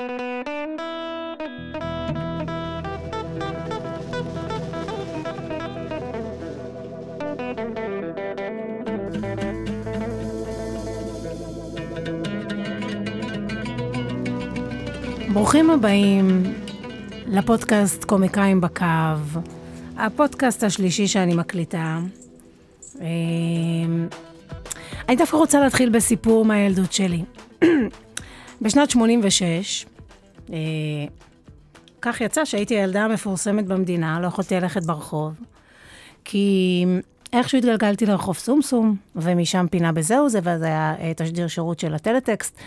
ברוכים הבאים לפודקאסט קומיקאים בקו, הפודקאסט השלישי שאני מקליטה. אמ, אני דווקא רוצה להתחיל בסיפור מהילדות שלי. בשנת 86, אה, כך יצא שהייתי הילדה המפורסמת במדינה, לא יכולתי ללכת ברחוב, כי איכשהו התגלגלתי לרחוב סומסום, ומשם פינה בזהו זה, ואז היה אה, תשדיר שירות של הטלטקסט,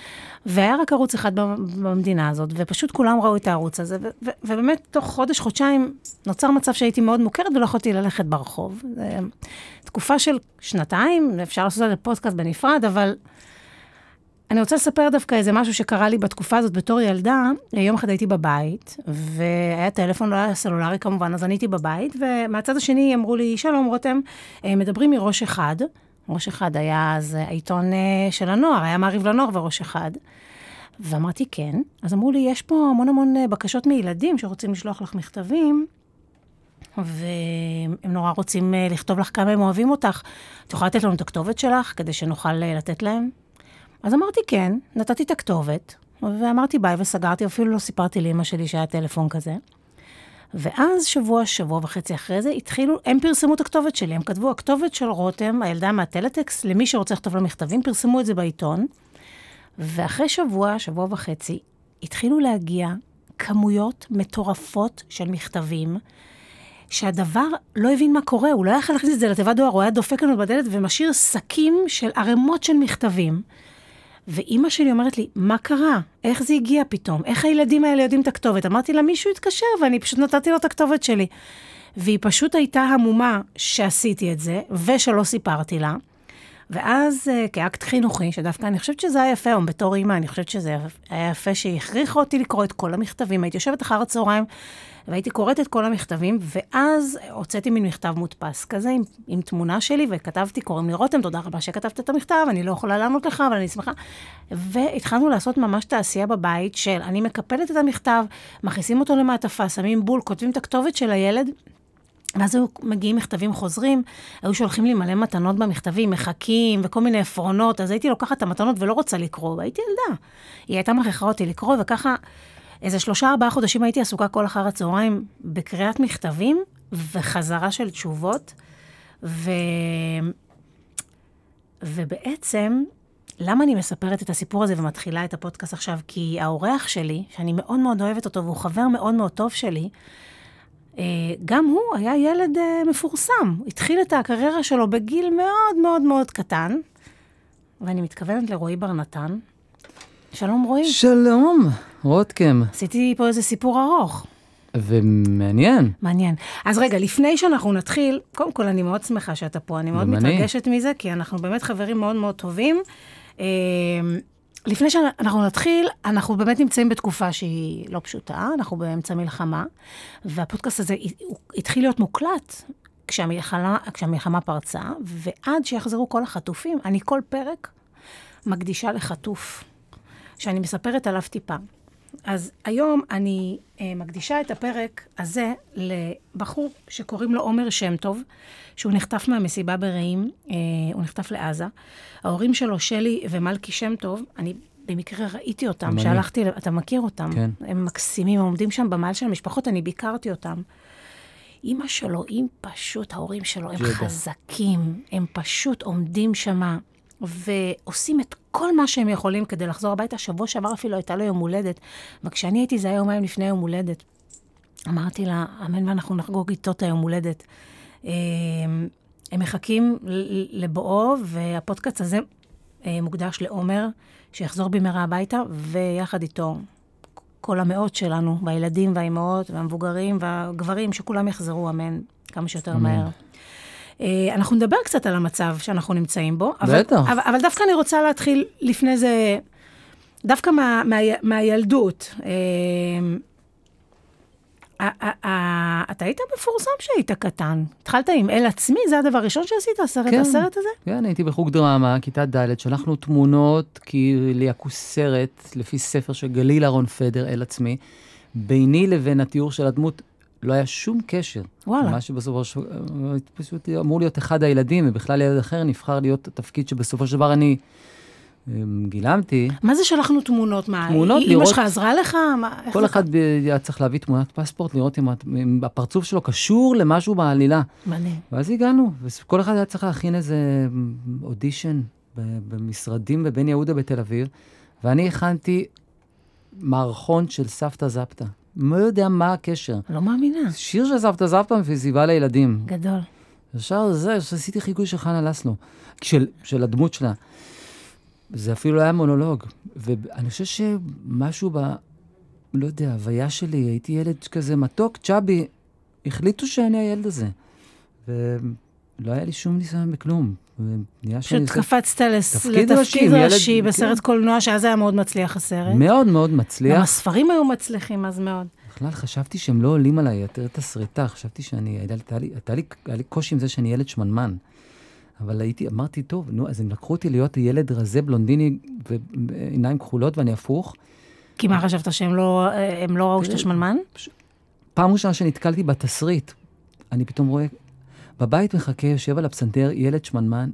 והיה רק ערוץ אחד במדינה הזאת, ופשוט כולם ראו את הערוץ הזה, ובאמת, תוך חודש, חודשיים, נוצר מצב שהייתי מאוד מוכרת ולא יכולתי ללכת ברחוב. תקופה של שנתיים, אפשר לעשות את זה פודקאסט בנפרד, אבל אני רוצה לספר דווקא איזה משהו שקרה לי בתקופה הזאת בתור ילדה. יום אחד הייתי בבית, והיה טלפון, לא היה סלולרי כמובן, אז אני הייתי בבית, ומהצד השני אמרו לי, שלום רותם, אה, מדברים מראש אחד. ראש אחד היה אז העיתון אה, של הנוער, היה מעריב לנוער וראש אחד. ואמרתי, כן. אז אמרו לי, יש פה המון המון אה, בקשות מילדים שרוצים לשלוח לך מכתבים, והם נורא רוצים לכתוב לך כמה הם אוהבים אותך. את יכולה לתת לנו את הכתובת שלך כדי שנוכל לתת להם? אז אמרתי כן, נתתי את הכתובת, ואמרתי ביי וסגרתי, אפילו לא סיפרתי לאמא שלי שהיה טלפון כזה. ואז שבוע, שבוע וחצי אחרי זה, התחילו, הם פרסמו את הכתובת שלי, הם כתבו, הכתובת של רותם, הילדה מהטלטקס, למי שרוצה לכתוב לה מכתבים, פרסמו את זה בעיתון. ואחרי שבוע, שבוע וחצי, התחילו להגיע כמויות מטורפות של מכתבים, שהדבר לא הבין מה קורה, הוא לא היה יכול להכניס את זה לתיבת דואר, הוא היה דופק לנו בדלת ומשאיר שקים של ערימות של מכתבים. ואימא שלי אומרת לי, מה קרה? איך זה הגיע פתאום? איך הילדים האלה יודעים את הכתובת? אמרתי לה, מישהו התקשר, ואני פשוט נתתי לו את הכתובת שלי. והיא פשוט הייתה המומה שעשיתי את זה, ושלא סיפרתי לה. ואז uh, כאקט חינוכי, שדווקא אני חושבת שזה היה יפה היום בתור אימא, אני חושבת שזה היה יפה שהיא הכריחה אותי לקרוא את כל המכתבים. הייתי יושבת אחר הצהריים והייתי קוראת את כל המכתבים, ואז הוצאתי מין מכתב מודפס כזה עם, עם תמונה שלי, וכתבתי, קוראים לי רותם, תודה רבה שכתבת את המכתב, אני לא יכולה לענות לך, אבל אני שמחה. והתחלנו לעשות ממש תעשייה בבית של, אני מקפלת את המכתב, מכניסים אותו למעטפה, שמים בול, כותבים את הכתובת של הילד, ואז היו מגיעים מכתבים חוזרים, היו שולחים לי מלא מתנות במכתבים, מחכים וכל מיני עפרונות, אז הייתי לוקחת את המתנות ולא רוצה לקרוא, והייתי ילדה. היא הייתה מכריחה אותי לקרוא, וככה איזה שלושה, ארבעה חודשים הייתי עסוקה כל אחר הצהריים בקריאת מכתבים וחזרה של תשובות. ו... ובעצם, למה אני מספרת את הסיפור הזה ומתחילה את הפודקאסט עכשיו? כי האורח שלי, שאני מאוד מאוד אוהבת אותו, והוא חבר מאוד מאוד טוב שלי, אה, גם הוא היה ילד אה, מפורסם. התחיל את הקריירה שלו בגיל מאוד מאוד מאוד קטן, ואני מתכוונת לרועי בר נתן. שלום רועי. שלום, רותקם. עשיתי פה איזה סיפור ארוך. ומעניין. מעניין. אז רגע, לפני שאנחנו נתחיל, קודם כל אני מאוד שמחה שאתה פה, אני מאוד מתרגשת מזה, כי אנחנו באמת חברים מאוד מאוד טובים. אה, לפני שאנחנו נתחיל, אנחנו באמת נמצאים בתקופה שהיא לא פשוטה, אנחנו באמצע מלחמה, והפודקאסט הזה התחיל להיות מוקלט כשהמלחמה, כשהמלחמה פרצה, ועד שיחזרו כל החטופים, אני כל פרק מקדישה לחטוף, שאני מספרת עליו טיפה. אז היום אני אה, מקדישה את הפרק הזה לבחור שקוראים לו עומר שם טוב, שהוא נחטף מהמסיבה ברעים, אה, הוא נחטף לעזה. ההורים שלו, שלי ומלכי שם טוב, אני במקרה ראיתי אותם, שהלכתי, אתה מכיר אותם? כן. הם מקסימים, הם עומדים שם במעל של המשפחות, אני ביקרתי אותם. אימא שלו, אם פשוט, ההורים שלו, הם. חזקים, הם פשוט עומדים שם ועושים את כל מה שהם יכולים כדי לחזור הביתה. שבוע שעבר אפילו הייתה לו יום הולדת, וכשאני הייתי, זה היה יומיים לפני יום הולדת. אמרתי לה, אמן ואנחנו נחגוג איתו את היום הולדת. אמ, הם מחכים לבואו, והפודקאסט הזה אה, מוקדש לעומר, שיחזור במהרה הביתה, ויחד איתו כל המאות שלנו, והילדים והאימהות והמבוגרים והגברים, שכולם יחזרו, אמן, כמה שיותר מהר. אה, אנחנו נדבר קצת על המצב שאנחנו נמצאים בו. בטח. אבל, אבל דווקא אני רוצה להתחיל לפני זה, דווקא מה, מה, מהילדות. אה, אתה היית מפורסם כשהיית קטן. התחלת עם אל עצמי, זה הדבר הראשון שעשית, הסרט, כן. הסרט הזה? כן, הייתי בחוג דרמה, כיתה ד', שלחנו תמונות, כי ליעקו סרט, לפי ספר של גליל אהרון פדר, אל עצמי. ביני לבין התיאור של הדמות לא היה שום קשר. וואלה. מה שבסופו של דבר, פשוט אמור להיות אחד הילדים, ובכלל ילד אחר נבחר להיות התפקיד שבסופו של דבר אני אמ, גילמתי. מה זה שלחנו תמונות? מה, תמונות, אמא לראות- שלך עזרה לך? מה, כל זה אחד היה צריך להביא תמונת פספורט, לראות אם אם הפרצוף שלו קשור למשהו בעלילה. מעניין. ואז הגענו, וכל אחד היה צריך להכין איזה אודישן ב- במשרדים בבן יהודה בתל אביב, ואני הכנתי מערכון של סבתא זפתא. לא יודע מה הקשר. לא מאמינה. שיר של סבתא זפתא ופסטיבל לילדים. גדול. ישר זה, שעשיתי חיקוי של חנה לסלו, של, של הדמות שלה. זה אפילו לא היה מונולוג. ואני חושב שמשהו ב... לא יודע, הוויה שלי, הייתי ילד כזה מתוק, צ'אבי, החליטו שאני הילד הזה. ולא היה לי שום ניסיון בכלום. פשוט קפצת לתפקיד ראשי, ראשי כן. בסרט קולנוע, שאז היה מאוד מצליח הסרט. מאוד מאוד מצליח. גם הספרים היו מצליחים אז מאוד. בכלל חשבתי שהם לא עולים עליי יותר תסריטה, חשבתי שאני, היה לי קושי עם זה שאני ילד שמנמן. אבל הייתי, אמרתי, טוב, נו, אז הם לקחו אותי להיות ילד רזה, בלונדיני ועיניים כחולות ואני הפוך. כי מה חשבת, שהם לא אה, לא ראו שאתה שמנמן? פעם ראשונה שנתקלתי בתסריט, אני פתאום רואה, בבית מחכה, יושב על הפסנתר, ילד שמנמן,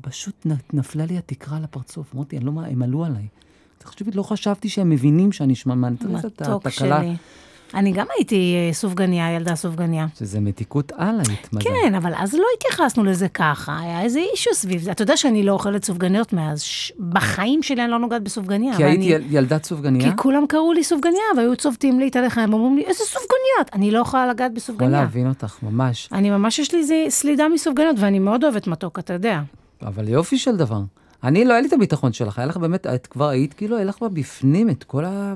ופשוט נפלה לי התקרה על הפרצוף. אמרתי, אני לא, מה, הם עלו עליי. חשבתי, לא חשבתי שהם מבינים שאני שמנמן. מתוק. שלי. אני גם הייתי אה, סופגניה, ילדה סופגניה. שזה מתיקות על היית, מה זה? כן, אבל אז לא התייחסנו לזה ככה, היה איזה אישו סביב זה. אתה יודע שאני לא אוכלת סופגניות מאז, ש- בחיים שלי אני לא נוגעת בסופגניה. כי היית ואני- יל- ילדת סופגניה? כי כולם קראו לי סופגניה, והיו צובטים לי את הלחם, הם אומרים לי, איזה סופגניות? אני לא יכולה לגעת יכול בסופגניה. להבין אותך, ממש. אני ממש, יש לי איזה סלידה מסופגניות, ואני מאוד אוהבת מתוק, אתה יודע. אבל יופי של דבר. אני, לא היה לי את הביטחון שלך, היה לך באמת, את כבר היית כאילו, היה לך בפנים את כל ה...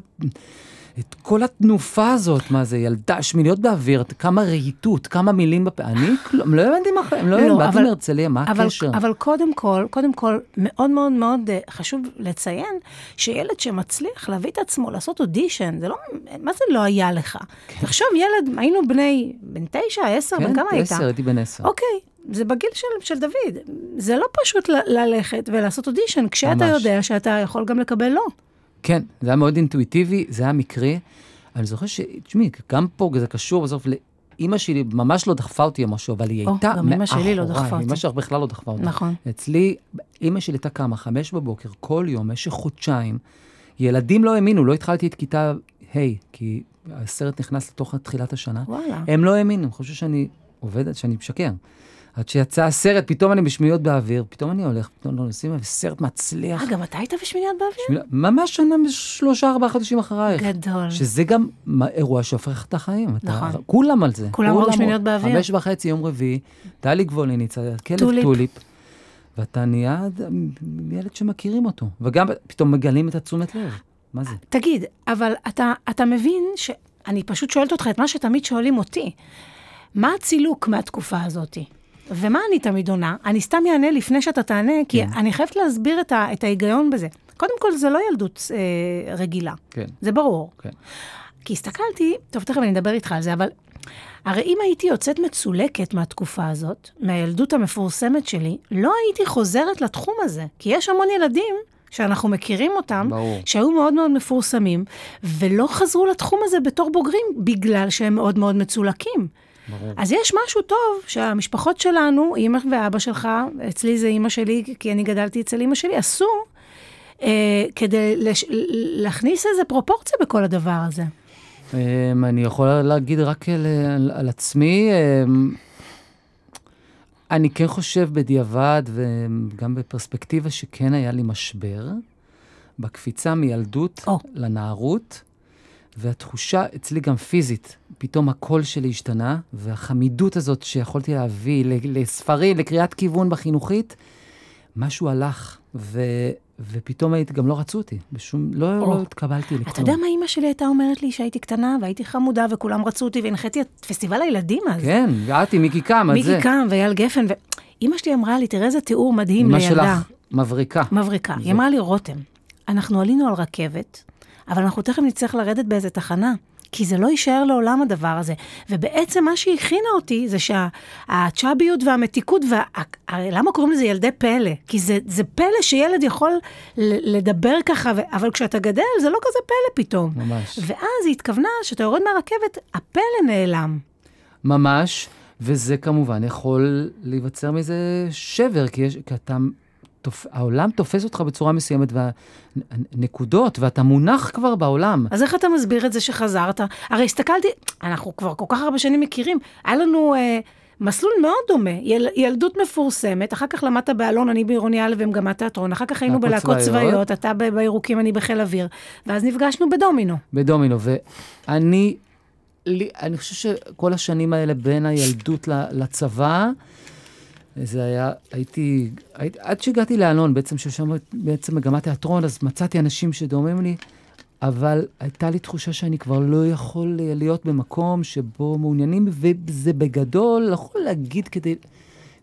את כל התנופה הזאת, מה זה, ילדה, שמיניות באוויר, כמה רהיטות, כמה מילים בפה. אני כלום, לא הבנתי מה, הם לא לא, הבנתי, באתי מהרצליה, מה אבל, הקשר? אבל קודם כל, קודם כל, מאוד מאוד מאוד אה, חשוב לציין שילד שמצליח להביא את עצמו, לעשות אודישן, זה לא, מה זה לא היה לך? תחשוב, ילד, היינו בני, בן תשע, עשר, בן כן, כמה היית? עשר, הייתי בן עשר. אוקיי, זה בגיל של, של דוד. זה לא פשוט ל- ללכת ולעשות אודישן, כשאתה ממש. יודע שאתה יכול גם לקבל לא. כן, זה היה מאוד אינטואיטיבי, זה היה מקרי. אני זוכר ש... תשמעי, גם פה זה קשור בסוף לאימא שלי, ממש לא דחפה אותי או משהו, אבל היא הייתה גם אמא שלי לא מאחוריי. דחפה אותי. אמא שלך בכלל לא דחפה אותי. נכון. אצלי, אימא שלי הייתה קמה חמש בבוקר, כל יום, במשך חודשיים. ילדים לא האמינו, לא התחלתי את כיתה ה', כי הסרט נכנס לתוך תחילת השנה. וואלה. הם לא האמינו, הם חושבים שאני עובד, שאני משקר. עד שיצא הסרט, פתאום אני בשמיניות באוויר, פתאום אני הולך, פתאום לא נוסעים, וסרט מצליח. אה, גם אתה היית בשמיניות באוויר? שמילה- ממש שנה, שלושה, ארבעה חודשים אחרייך. גדול. שזה גם מה- אירוע שהופך את החיים. אתה- נכון. כולם על זה. כולם ראו שמיניות באוויר. חמש וחצי, יום רביעי, טלי גבוליניץ, כלב טוליפ. טוליפ. ואתה נהיה ילד שמכירים אותו. וגם פתאום מגלים את התשומת לב. מה זה? תגיד, אבל אתה, אתה מבין ש... אני פשוט שואלת אותך את מה שתמיד שואלים אותי. מה הצילוק מהתקופה הזאת? ומה אני תמיד עונה? אני סתם אענה לפני שאתה תענה, כי כן. אני חייבת להסביר את, ה, את ההיגיון בזה. קודם כל, זה לא ילדות אה, רגילה, כן, זה ברור. כן. כי הסתכלתי, טוב, תכף אני אדבר איתך על זה, אבל הרי אם הייתי יוצאת מצולקת מהתקופה הזאת, מהילדות המפורסמת שלי, לא הייתי חוזרת לתחום הזה. כי יש המון ילדים שאנחנו מכירים אותם, ברור. שהיו מאוד מאוד מפורסמים, ולא חזרו לתחום הזה בתור בוגרים, בגלל שהם מאוד מאוד מצולקים. ברור. אז יש משהו טוב שהמשפחות שלנו, אימא ואבא שלך, אצלי זה אימא שלי, כי אני גדלתי אצל אימא שלי, עשו אה, כדי לש, להכניס איזה פרופורציה בכל הדבר הזה. אמ, אני יכול להגיד רק על, על, על עצמי, אמ, אני כן חושב בדיעבד וגם בפרספקטיבה שכן היה לי משבר בקפיצה מילדות או. לנערות, והתחושה אצלי גם פיזית, פתאום הקול שלי השתנה, והחמידות הזאת שיכולתי להביא לספרים, לקריאת כיוון בחינוכית, משהו הלך, ו, ופתאום היית, גם לא רצו אותי, בשום, לא, או. לא התקבלתי לכלום. אתה יודע מה אימא שלי הייתה אומרת לי שהייתי קטנה והייתי חמודה וכולם רצו אותי והנחיתי את פסטיבל הילדים אז. כן, ואת עם מיקי קם, את זה. מיקי קם ואייל גפן, ואימא שלי אמרה לי, תראה איזה תיאור מדהים אמא לילדה. שלך מבריקה. מבריקה. היא אמרה לי, רותם, אנחנו עלינו על רכבת, אבל אנחנו תכף נצטרך לרדת באיזה תחנה. כי זה לא יישאר לעולם הדבר הזה. ובעצם מה שהכינה אותי זה שהצ'אביות והמתיקות, וה... למה קוראים לזה ילדי פלא? כי זה, זה פלא שילד יכול לדבר ככה, ו... אבל כשאתה גדל זה לא כזה פלא פתאום. ממש. ואז היא התכוונה שאתה יורד מהרכבת, הפלא נעלם. ממש, וזה כמובן יכול להיווצר מזה שבר, כי, יש, כי אתה תופ... העולם תופס אותך בצורה מסוימת, והנקודות, ואתה מונח כבר בעולם. אז איך אתה מסביר את זה שחזרת? הרי הסתכלתי, אנחנו כבר כל כך הרבה שנים מכירים, היה לנו... אה, מסלול מאוד דומה, יל, ילדות מפורסמת, אחר כך למדת באלון, אני בעירוני א' במגמת תיאטרון, אחר כך היינו בלהקות צבאיות, אתה בירוקים, אני בחיל אוויר, ואז נפגשנו בדומינו. בדומינו, ואני, אני חושב שכל השנים האלה בין הילדות לצבא, זה היה, הייתי, הייתי עד שהגעתי לאלון, בעצם ששם בעצם מגמת תיאטרון, אז מצאתי אנשים שדומים לי, אבל הייתה לי תחושה שאני כבר לא יכול להיות במקום שבו מעוניינים, וזה בגדול, לא יכול להגיד כדי...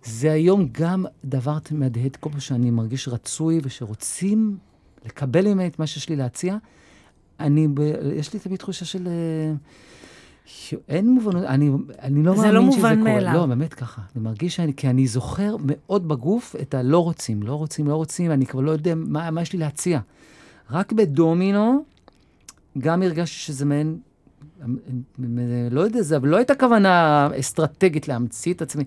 זה היום גם דבר מהדהד כל פעם שאני מרגיש רצוי ושרוצים לקבל ממני את מה שיש לי להציע. אני, ב, יש לי תמיד תחושה של... Uh, אין מובנות, אני, אני לא מאמין לא שזה קורה. זה לא מובן מאליו. לא, באמת ככה. אני מרגיש שאני, כי אני זוכר מאוד בגוף את הלא רוצים, לא רוצים, לא רוצים, אני כבר לא יודע מה, מה יש לי להציע. רק בדומינו, גם הרגשתי שזה מעין, לא יודע, זה לא הייתה כוונה אסטרטגית להמציא את עצמי.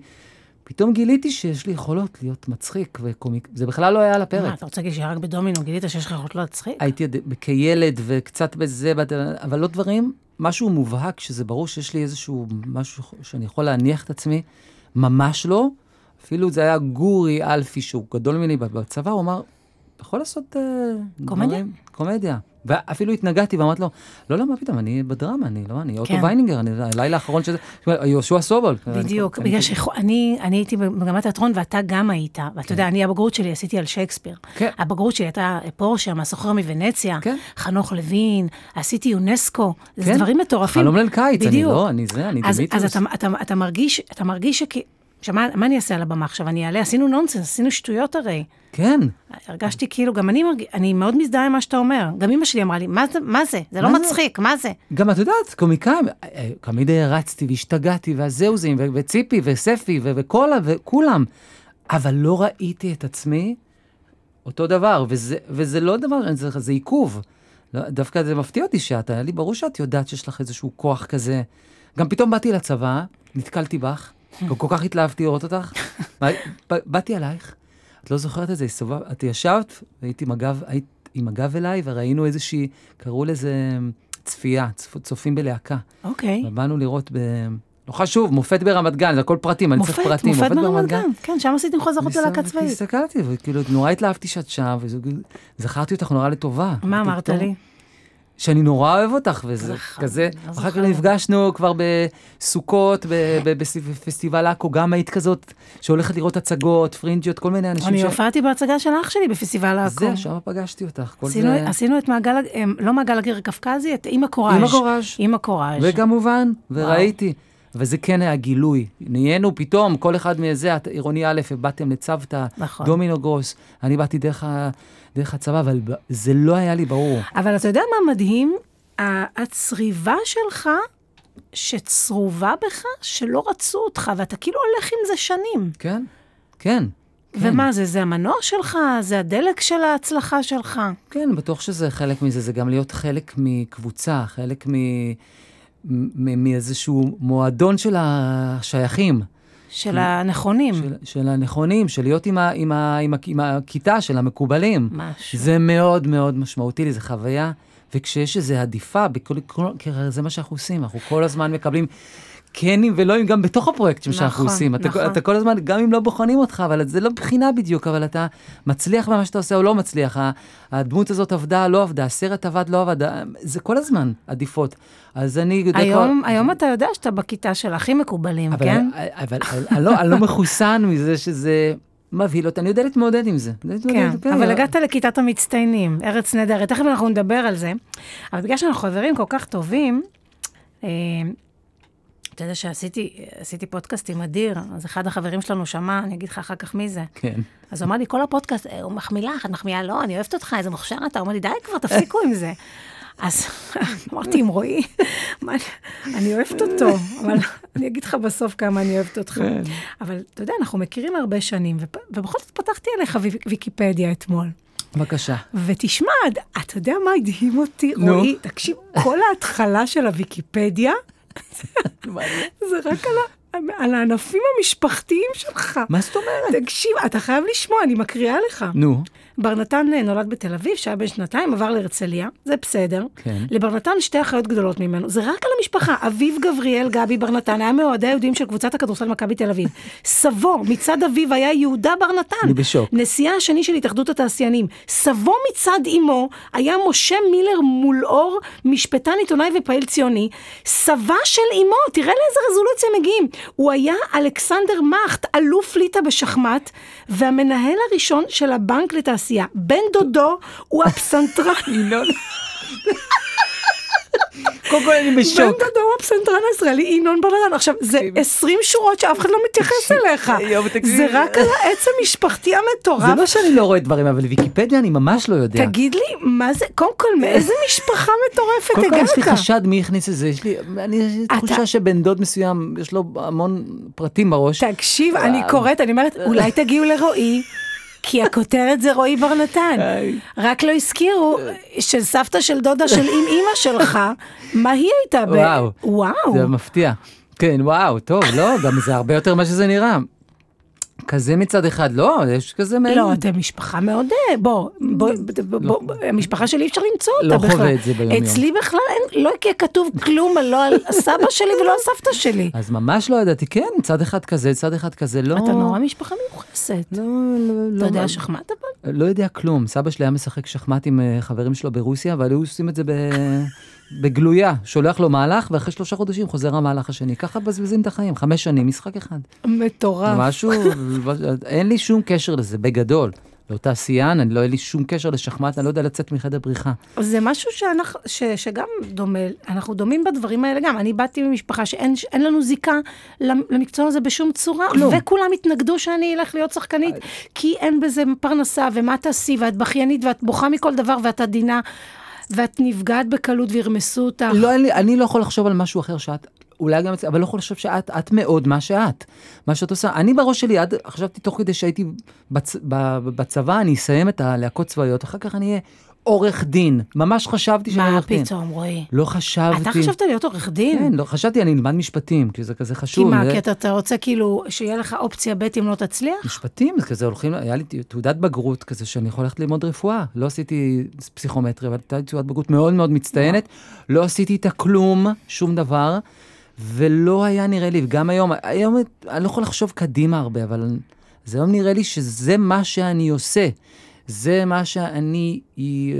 פתאום גיליתי שיש לי יכולות להיות מצחיק וקומיק, זה בכלל לא היה על הפרק. מה, אתה רוצה להגיד שרק בדומינו גילית שיש לך יכולות להצחיק? הייתי כילד וקצת בזה, אבל לא דברים משהו מובהק, שזה ברור שיש לי איזשהו משהו שאני יכול להניח את עצמי, ממש לא. אפילו זה היה גורי אלפי, שהוא גדול ממני בצבא, הוא אמר, אתה יכול לעשות uh, קומדיה? דברים, קומדיה. ואפילו התנגדתי ואמרתי לו, לא, לא, מה פתאום, אני בדרמה, אני לא, אני כן. אוטו ויינינגר, אני, הלילה האחרון שזה, יהושע סובול. בדיוק, בגלל שאני הייתי במגמת תיאטרון ואתה גם היית, ואתה יודע, אני הבגרות שלי עשיתי על שייקספיר. כן. הבגרות שלי הייתה פורשה, מהסוחר מוונציה, כן. חנוך לוין, עשיתי יונסקו, זה דברים מטורפים. חלום ליל קיץ, אני לא, אני זה, אני דמיטרוס. אז אתה מרגיש, אתה מרגיש שכי... עכשיו, מה, מה אני אעשה על הבמה עכשיו? אני אעלה? עשינו נונסנס, עשינו שטויות הרי. כן. הרגשתי כאילו, גם אני, מרג... אני מאוד מזדהה עם מה שאתה אומר. גם אמא שלי אמרה לי, מה זה? מה זה? זה לא מה מצחיק, זה? מה זה? גם את יודעת, קומיקאים, תמיד הרצתי והשתגעתי, והזהוזים, וציפי, וספי, וכל, וכולם. אבל לא ראיתי את עצמי אותו דבר, וזה, וזה לא דבר, זה, זה עיכוב. לא, דווקא זה מפתיע אותי שאת, היה לי ברור שאת יודעת שיש לך איזשהו כוח כזה. גם פתאום באתי לצבא, נתקלתי בך, וכל כך התלהבתי לראות אותך. באתי אלייך, את לא זוכרת את זה, הסתובב, את ישבת, והייתי עם הגב, היית עם הגב אליי, וראינו איזושהי, קראו לזה צפייה, צפ, צופים בלהקה. אוקיי. ובאנו לראות ב... לא חשוב, מופת ברמת גן, זה הכל פרטים, אני צריך פרטים. מופת, מופת ברמת גן. כן, שם עשיתם חוזרות בלהקה צבאית. הסתכלתי, וכאילו, נורא התלהבתי שאת שם, וזכרתי אותך נורא לטובה. מה אמרת לי? שאני נורא אוהב אותך, וזה כזה. אחר כך נפגשנו כבר בסוכות, בפסטיבל עכו, גם היית כזאת שהולכת לראות הצגות, פרינג'יות, כל מיני אנשים. אני הופעתי בהצגה של אח שלי בפסטיבל עכו. זה, שם פגשתי אותך. עשינו את מעגל, לא מעגל הגיר הקווקזי, את אימא קוראז'. אימא קוראז'. אימא קוראז'. וכמובן, וראיתי. וזה כן היה גילוי. נהיינו פתאום, כל אחד מזה, עירוני א', באתם לצוותא, נכון. דומינו גרוס, אני באתי דרך, דרך הצבא, אבל זה לא היה לי ברור. אבל אתה יודע מה מדהים? הצריבה שלך, שצרובה בך, שלא רצו אותך, ואתה כאילו הולך עם זה שנים. כן, כן. ומה זה, זה המנוע שלך? זה הדלק של ההצלחה שלך? כן, בטוח שזה חלק מזה, זה גם להיות חלק מקבוצה, חלק מ... מאיזשהו מועדון של השייכים. של הנכונים. של, של הנכונים, של להיות עם, ה, עם, ה, עם, ה, עם הכיתה של המקובלים. משהו. זה מאוד מאוד משמעותי לי, זו חוויה. וכשיש איזו עדיפה, בכל, כי זה מה שאנחנו עושים, אנחנו כל הזמן מקבלים כנים ולא גם בתוך הפרויקטים נכון, שאנחנו עושים. אתה, נכון. אתה כל הזמן, גם אם לא בוחנים אותך, אבל זה לא בחינה בדיוק, אבל אתה מצליח במה שאתה עושה או לא מצליח. הדמות הזאת עבדה, לא עבדה, הסרט עבד, לא עבד, זה כל הזמן עדיפות. אז אני. היום, כל... היום אתה יודע שאתה בכיתה של הכי מקובלים, אבל, כן? אבל, אבל אני, לא, אני לא מחוסן מזה שזה... מבהיל אותי, אני יודע להתמודד עם זה. כן, כן, אבל הגעת לכיתת המצטיינים, ארץ נהדרת, תכף אנחנו נדבר על זה. אבל בגלל שאנחנו חברים כל כך טובים, אה, אתה יודע שעשיתי פודקאסט עם אדיר, אז אחד החברים שלנו שמע, אני אגיד לך אחר כך מי זה. כן. אז הוא אמר לי, כל הפודקאסט, הוא מחמיא לך, את מחמיאה, לא, אני אוהבת אותך, איזה מוכשר אתה. הוא אמר לי, די כבר, תפסיקו עם זה. אז אמרתי עם רועי, אני אוהבת אותו, אבל אני אגיד לך בסוף כמה אני אוהבת אותך. כן. אבל אתה יודע, אנחנו מכירים הרבה שנים, ובכל זאת פתחתי עליך וי- ויקיפדיה אתמול. בבקשה. ותשמע, אתה יודע מה הדהים אותי. רועי? תקשיב, כל ההתחלה של הוויקיפדיה, זה רק על, על הענפים המשפחתיים שלך. מה זאת אומרת? תקשיב, אתה חייב לשמוע, אני מקריאה לך. נו, בר נתן אה, נולד בתל אביב, שהיה בן שנתיים, עבר להרצליה, זה בסדר. כן. לבר נתן שתי אחיות גדולות ממנו, זה רק על המשפחה. אביו גבריאל גבי בר נתן היה מאוהדי היהודים של קבוצת הכדורסל מכבי תל אביב. סבו מצד אביו היה יהודה בר נתן. אני בשוק. נשיאה השני של התאחדות התעשיינים. סבו מצד אמו היה משה מילר מולאור, משפטן עיתונאי ופעיל ציוני. סבה של אמו, תראה לאיזה רזולוציה מגיעים. הוא היה אלכסנדר מאכט, אלוף ליטא בשחמט, והמנהל הראשון של הבנק לתעשייה. בן דודו הוא הפסנתרן. קודם כל אני בן בשוק. דודו הוא הפסנתרן הישראלי, ינון ברנן. עכשיו, זה 20 שורות שאף אחד לא מתייחס אליך. זה רק על העץ המשפחתי זה המטורף. לא שאני לא רואה דברים, אבל ויקיפדיה אני ממש לא יודע. תגיד לי, מה זה, קודם כל, מאיזה משפחה מטורפת קודם כל יש לי הגעת? חשד מי הכניס את זה, יש לי, אני, תחושה שבן דוד מסוים, יש לו המון פרטים בראש. תקשיב, אני קוראת, אני אומרת, אולי תגיעו לרועי. כי הכותרת זה רועי בר נתן. רק לא הזכירו של סבתא של דודה של עם אימא שלך, מה היא הייתה ב... וואו. וואו. זה מפתיע. כן, וואו, טוב, לא, גם זה הרבה יותר ממה שזה נראה. כזה מצד אחד, לא, יש כזה מעין... לא, אתם משפחה מאוד... אה, בוא, בוא, בוא, בוא, המשפחה שלי אי אפשר למצוא אותה לא בכלל. חווה את זה ביום-יום. אצלי בכלל אין, לא יהיה כתוב כלום, לא על הסבא שלי ולא על סבתא שלי. אז ממש לא ידעתי, כן, צד אחד כזה, צד אחד כזה, לא... אתה נורא משפחה מיוחסת. לא, לא, לא. אתה יודע לא- שחמט אבל? לא יודע כלום. סבא שלי היה משחק שחמט עם אה, חברים שלו ברוסיה, אבל היו עושים את זה ב... בגלויה. שולח לו מהלך, ואחרי שלושה חודשים חוזר המהלך השני. ככה מבזבזים את החיים, חמש שנים, משחק אחד. מטורף. משהו, אין לי שום קשר לזה, בגדול. לא תעשיין, אני לא, אין לי שום קשר לשחמט, אני לא יודע לצאת מחדר בריחה. זה משהו שאנחנו, ש, שגם דומה, אנחנו דומים בדברים האלה גם. אני באתי ממשפחה שאין אין לנו זיקה למ- למקצוע הזה בשום צורה, כלום. וכולם התנגדו שאני אלך להיות שחקנית, כי אין בזה פרנסה, ומה תעשי, ואת בכיינית, ואת בוכה מכל דבר, ואת עדינה, ואת נפגעת בקלות וירמסו אותך. לא, לי, אני לא יכול לחשוב על משהו אחר שאת, אולי גם, אבל לא יכול לחשוב שאת, את מאוד מה שאת, מה שאת עושה. אני בראש שלי, עד, חשבתי תוך כדי שהייתי בצ, בצבא, אני אסיים את הלהקות צבאיות, אחר כך אני אהיה עורך דין. ממש חשבתי שאני מה עורך דין. פתאום, רועי? לא חשבתי. אתה חשבת להיות עורך דין? כן, לא, חשבתי, אני אלמד משפטים, כי זה כזה כי חשוב. מה, זה- כי אתה, רוצה כאילו שיהיה לך אופציה ב' אם לא תצליח? משפטים, זה כזה הולכים, היה לי תעודת בגרות כזה שאני יכול ללכת ללמוד רפואה. לא עשיתי פסיכומטרי, אבל הייתה לי תעודת בגרות מאוד מאוד מצטיינת. לא עשיתי איתה כלום, שום דבר, ולא היה נראה לי, וגם היום, היום אני לא יכול לחשוב קדימה הרבה, אבל זה היום נראה לי שזה מה שאני עושה. זה מה שאני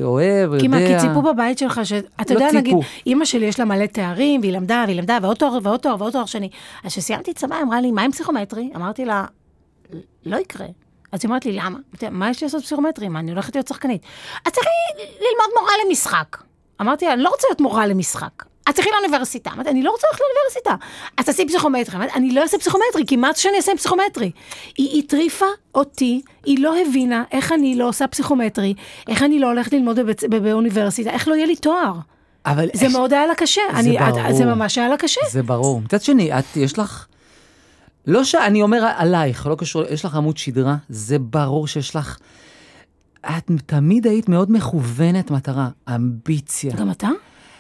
אוהב, יודע. כי מה, כי ציפו בבית שלך, שאתה לא יודע, נגיד, ציפו. אימא שלי יש לה מלא תארים, והיא למדה, והיא למדה, ועוד תואר, ועוד תואר, ועוד תואר שני. אז כשסיימתי צבא, היא אמרה לי, מה עם פסיכומטרי? אמרתי לה, לא יקרה. אז היא אמרת לי, למה? מה יש לי לעשות פסיכומטרי? מה, אני הולכת להיות שחקנית. את צריכה ללמוד מורה למשחק. אמרתי לה, אני לא רוצה להיות מורה למשחק. את צריכה לאוניברסיטה. אמרתי, אני לא רוצה ללכת לאוניברסיטה. אז תעשי פסיכומטרי. אמרתי, אני לא אעשה פסיכומטרי, כי מה את שאני אעשה עם פסיכומטרי? היא הטריפה אותי, היא לא הבינה איך אני לא עושה פסיכומטרי, איך אני לא הולכת ללמוד בבית, באוניברסיטה, איך לא יהיה לי תואר. אבל זה מאוד היה לה קשה. זה אני, את- ברור. זה ממש היה לה קשה. זה ברור. מצד שני, את, יש לך... לא שאני אומר עלייך, לא קשור, יש לך עמוד שדרה, זה ברור שיש לך... את תמיד היית מאוד מכוונת מטרה, אמביציה. גם אתה?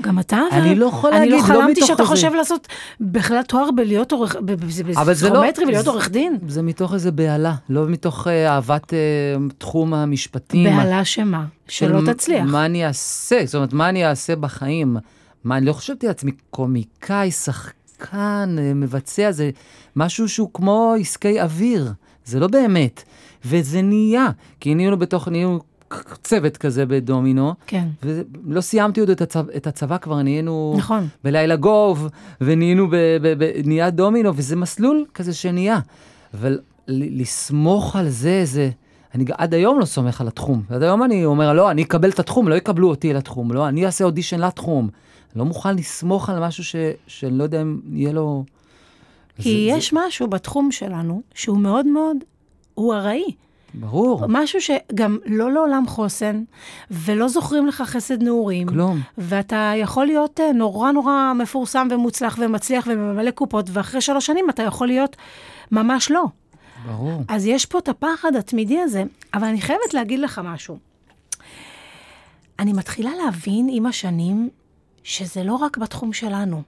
גם אתה? אני לא יכול אני להגיד, לא לא חלמתי מתוך שאתה חושב לעשות בכלל תואר בלהיות עורך, ב- ב- אבל זה לא- בפסיכומטרי ולהיות עורך דין? זה מתוך איזה בהלה, לא מתוך אה, אהבת אה, תחום המשפטים. בהלה שמה? שלא של תצליח. מה אני אעשה, זאת אומרת, מה אני אעשה בחיים? מה, אני לא חשבתי לעצמי קומיקאי, שחקן, אה, מבצע, זה משהו שהוא כמו עסקי אוויר, זה לא באמת. וזה נהיה, כי נהיינו בתוך, נהיינו צוות כזה בדומינו, כן, ולא סיימתי עוד את הצבא, את הצבא כבר, נהיינו נכון. בלילה גוב, ונהיינו, ב, ב, ב, נהיה דומינו, וזה מסלול כזה שנהיה. אבל ל- לסמוך על זה, זה... אני עד היום לא סומך על התחום. עד היום אני אומר, לא, אני אקבל את התחום, לא יקבלו אותי לתחום, לא, אני אעשה אודישן לתחום. לא מוכן לסמוך על משהו ש, שאני לא יודע אם יהיה לו... כי זה- יש משהו בתחום שלנו שהוא מאוד מאוד, הוא ארעי. ברור. משהו שגם לא לעולם חוסן, ולא זוכרים לך חסד נעורים. כלום. ואתה יכול להיות אה, נורא נורא מפורסם ומוצלח ומצליח וממלא קופות, ואחרי שלוש שנים אתה יכול להיות ממש לא. ברור. אז יש פה את הפחד התמידי הזה, אבל אני חייבת להגיד לך משהו. אני מתחילה להבין עם השנים שזה לא רק בתחום שלנו.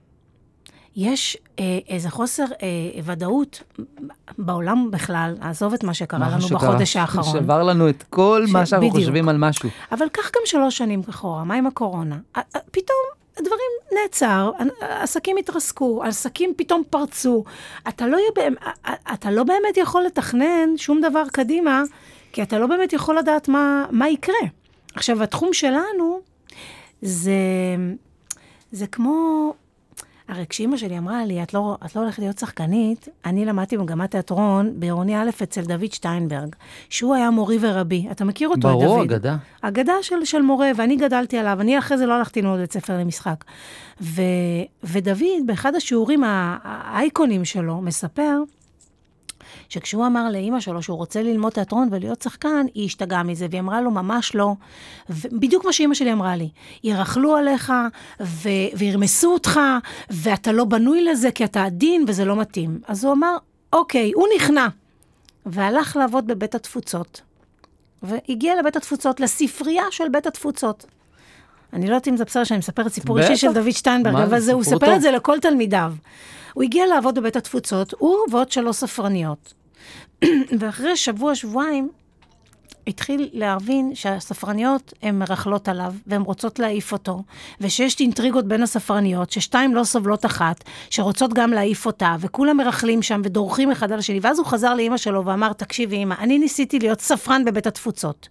יש אה, איזה חוסר אה, ודאות בעולם בכלל, עזוב את מה שקרה מה לנו שקרה, בחודש האחרון. שבר לנו את כל ש- מה שאנחנו בדיוק. חושבים על משהו. אבל קח גם שלוש שנים אחורה, מה עם הקורונה? א- א- פתאום דברים נעצר, ע- עסקים התרסקו, עסקים פתאום פרצו. אתה לא, אתה לא באמת יכול לתכנן שום דבר קדימה, כי אתה לא באמת יכול לדעת מה, מה יקרה. עכשיו, התחום שלנו זה, זה כמו... הרי כשאימא שלי אמרה לי, את לא, את לא הולכת להיות שחקנית, אני למדתי במגמת תיאטרון בעירוני א' אצל דוד שטיינברג, שהוא היה מורי ורבי. אתה מכיר אותו, ברור, דוד? אגדה. אגדה של, של מורה, ואני גדלתי עליו. אני אחרי זה לא הלכתי ללמוד בית ספר למשחק. ו, ודוד, באחד השיעורים האייקונים שלו, מספר שכשהוא אמר לאימא שלו שהוא רוצה ללמוד תיאטרון ולהיות שחקן, היא השתגעה מזה, והיא אמרה לו, ממש לא. בדיוק מה שאימא שלי אמרה לי, ירכלו עליך ו- וירמסו אותך, ואתה לא בנוי לזה כי אתה עדין וזה לא מתאים. אז הוא אמר, אוקיי, הוא נכנע. והלך לעבוד בבית התפוצות. והגיע לבית התפוצות, לספרייה של בית התפוצות. אני לא יודעת אם זה בסדר שאני מספרת סיפור אישי. של דוד שטיינברג, אבל זה, הוא טוב. את זה לכל תלמידיו. הוא הגיע לעבוד בבית התפוצות, הוא ועוד שלוש ספרניות. ואחרי שבוע, שבועיים, התחיל להבין שהספרניות הן מרכלות עליו, והן רוצות להעיף אותו, ושיש אינטריגות בין הספרניות, ששתיים לא סובלות אחת, שרוצות גם להעיף אותה, וכולם מרכלים שם ודורכים אחד על השני. ואז הוא חזר לאימא שלו ואמר, תקשיבי אימא, אני ניסיתי להיות ספרן בבית התפוצות.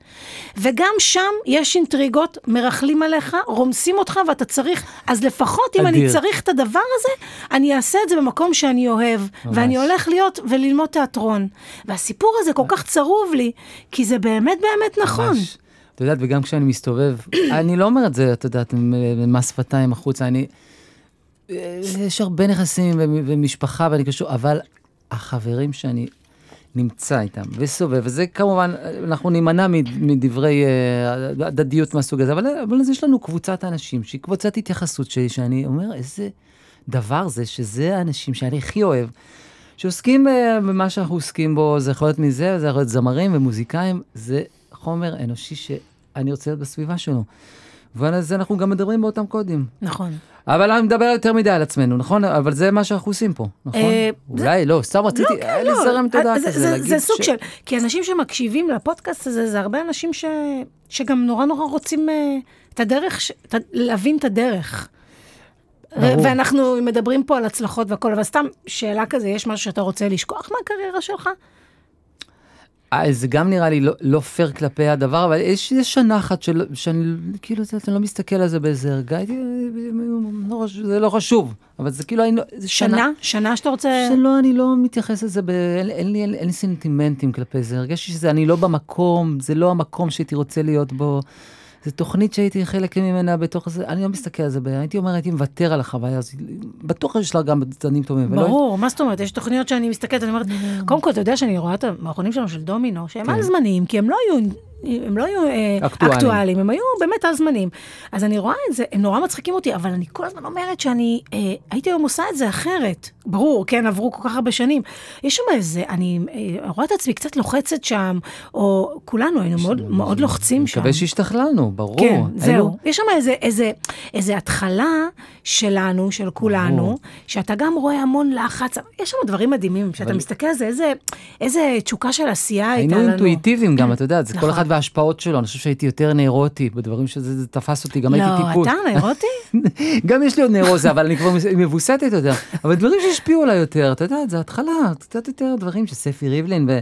וגם שם יש אינטריגות, מרכלים עליך, רומסים אותך ואתה צריך, אז לפחות אם אני אדיר. צריך את הדבר הזה, אני אעשה את זה במקום שאני אוהב, ואני הולך להיות וללמוד תיאטרון. והסיפור הזה כל כך צרוב לי, כי זה באמת באמת נכון. ממש. את יודעת, וגם כשאני מסתובב, אני לא אומר את זה, את יודעת, אה, מס שפתיים החוצה, אני... אה, יש הרבה נכסים ומשפחה ואני קשור, אבל החברים שאני נמצא איתם וסובב, וזה כמובן, אנחנו נימנע מד- מדברי אה, הדדיות מהסוג הזה, אבל, אבל אז יש לנו קבוצת אנשים שהיא קבוצת התייחסות שלי, שאני אומר, איזה דבר זה, שזה האנשים שאני הכי אוהב. שעוסקים אה, במה שאנחנו עוסקים בו, זה יכול להיות מזה, זה יכול להיות זמרים ומוזיקאים, זה חומר אנושי שאני רוצה להיות בסביבה שלו. ועל זה אנחנו גם מדברים באותם קודים. נכון. אבל אני מדבר יותר מדי על עצמנו, נכון? אבל זה מה שאנחנו עושים פה, נכון? אה, אולי לא, סתם רציתי, לא, היה כן, לי לא. זרם תודה אה, זה- כזה, זה- להגיד זה סוג של... כי אנשים שמקשיבים לפודקאסט הזה, זה הרבה אנשים. שגם נורא נורא רוצים את הדרך, להבין את הדרך. ברור. ואנחנו מדברים פה על הצלחות והכל, אבל סתם שאלה כזה, יש משהו שאתה רוצה לשכוח מהקריירה שלך? אה, זה גם נראה לי לא, לא פייר כלפי הדבר, אבל יש, יש שנה אחת של, שאני כאילו, יודע, אני לא מסתכל על זה באיזה הייתי, לא, זה לא חשוב, אבל זה כאילו, היינו, זה שנה, שנה? שנה שאתה רוצה... שלא, אני לא מתייחס לזה, ב... אין, אין, לי, אין, אין לי סנטימנטים כלפי זה, הרגשתי שזה, אני לא במקום, זה לא המקום שהייתי רוצה להיות בו. זו תוכנית שהייתי חלק ממנה בתוך זה, אני לא מסתכל על זה, הייתי אומר, הייתי מוותר על החוויה הזאת, בטוח יש לה גם צדדים טובים. ברור, מה זאת אומרת? יש תוכניות שאני מסתכלת, אני אומרת, קודם כל, אתה יודע שאני רואה את המערכונים שלנו של דומינו, שהם כן. על זמניים, כי הם לא היו... הם לא היו אה, אקטואליים. אקטואליים, הם היו באמת על זמנים. אז אני רואה את זה, הם נורא מצחיקים אותי, אבל אני כל הזמן אומרת שאני אה, הייתי היום עושה את זה אחרת. ברור, כן, עברו כל כך הרבה שנים. יש שם איזה, אני אה, רואה את עצמי קצת לוחצת שם, או כולנו היינו מאוד, מאוד לוחצים שם. מקווה שהשתכללנו, ברור. כן, היינו- זהו. יש שם איזה, איזה, איזה התחלה שלנו, של כולנו, ברור. שאתה גם רואה המון לחץ, יש שם דברים מדהימים, כשאתה אבל- מסתכל על זה, איזה, איזה תשוקה של עשייה הייתה היינו לנו. אינטואיטיביים גם, את יודעת, זה כל נכון. אחד וההשפעות שלו, אני חושב שהייתי יותר נאירוטי בדברים שזה זה תפס אותי, גם הייתי טיפוס. לא, אתה נאירוטי? גם יש לי עוד נאירוזה, אבל אני כבר מבוסתת יותר. אבל דברים שהשפיעו עליי יותר, אתה יודע, זה התחלה, קצת יותר דברים של ספי ריבלין. ו...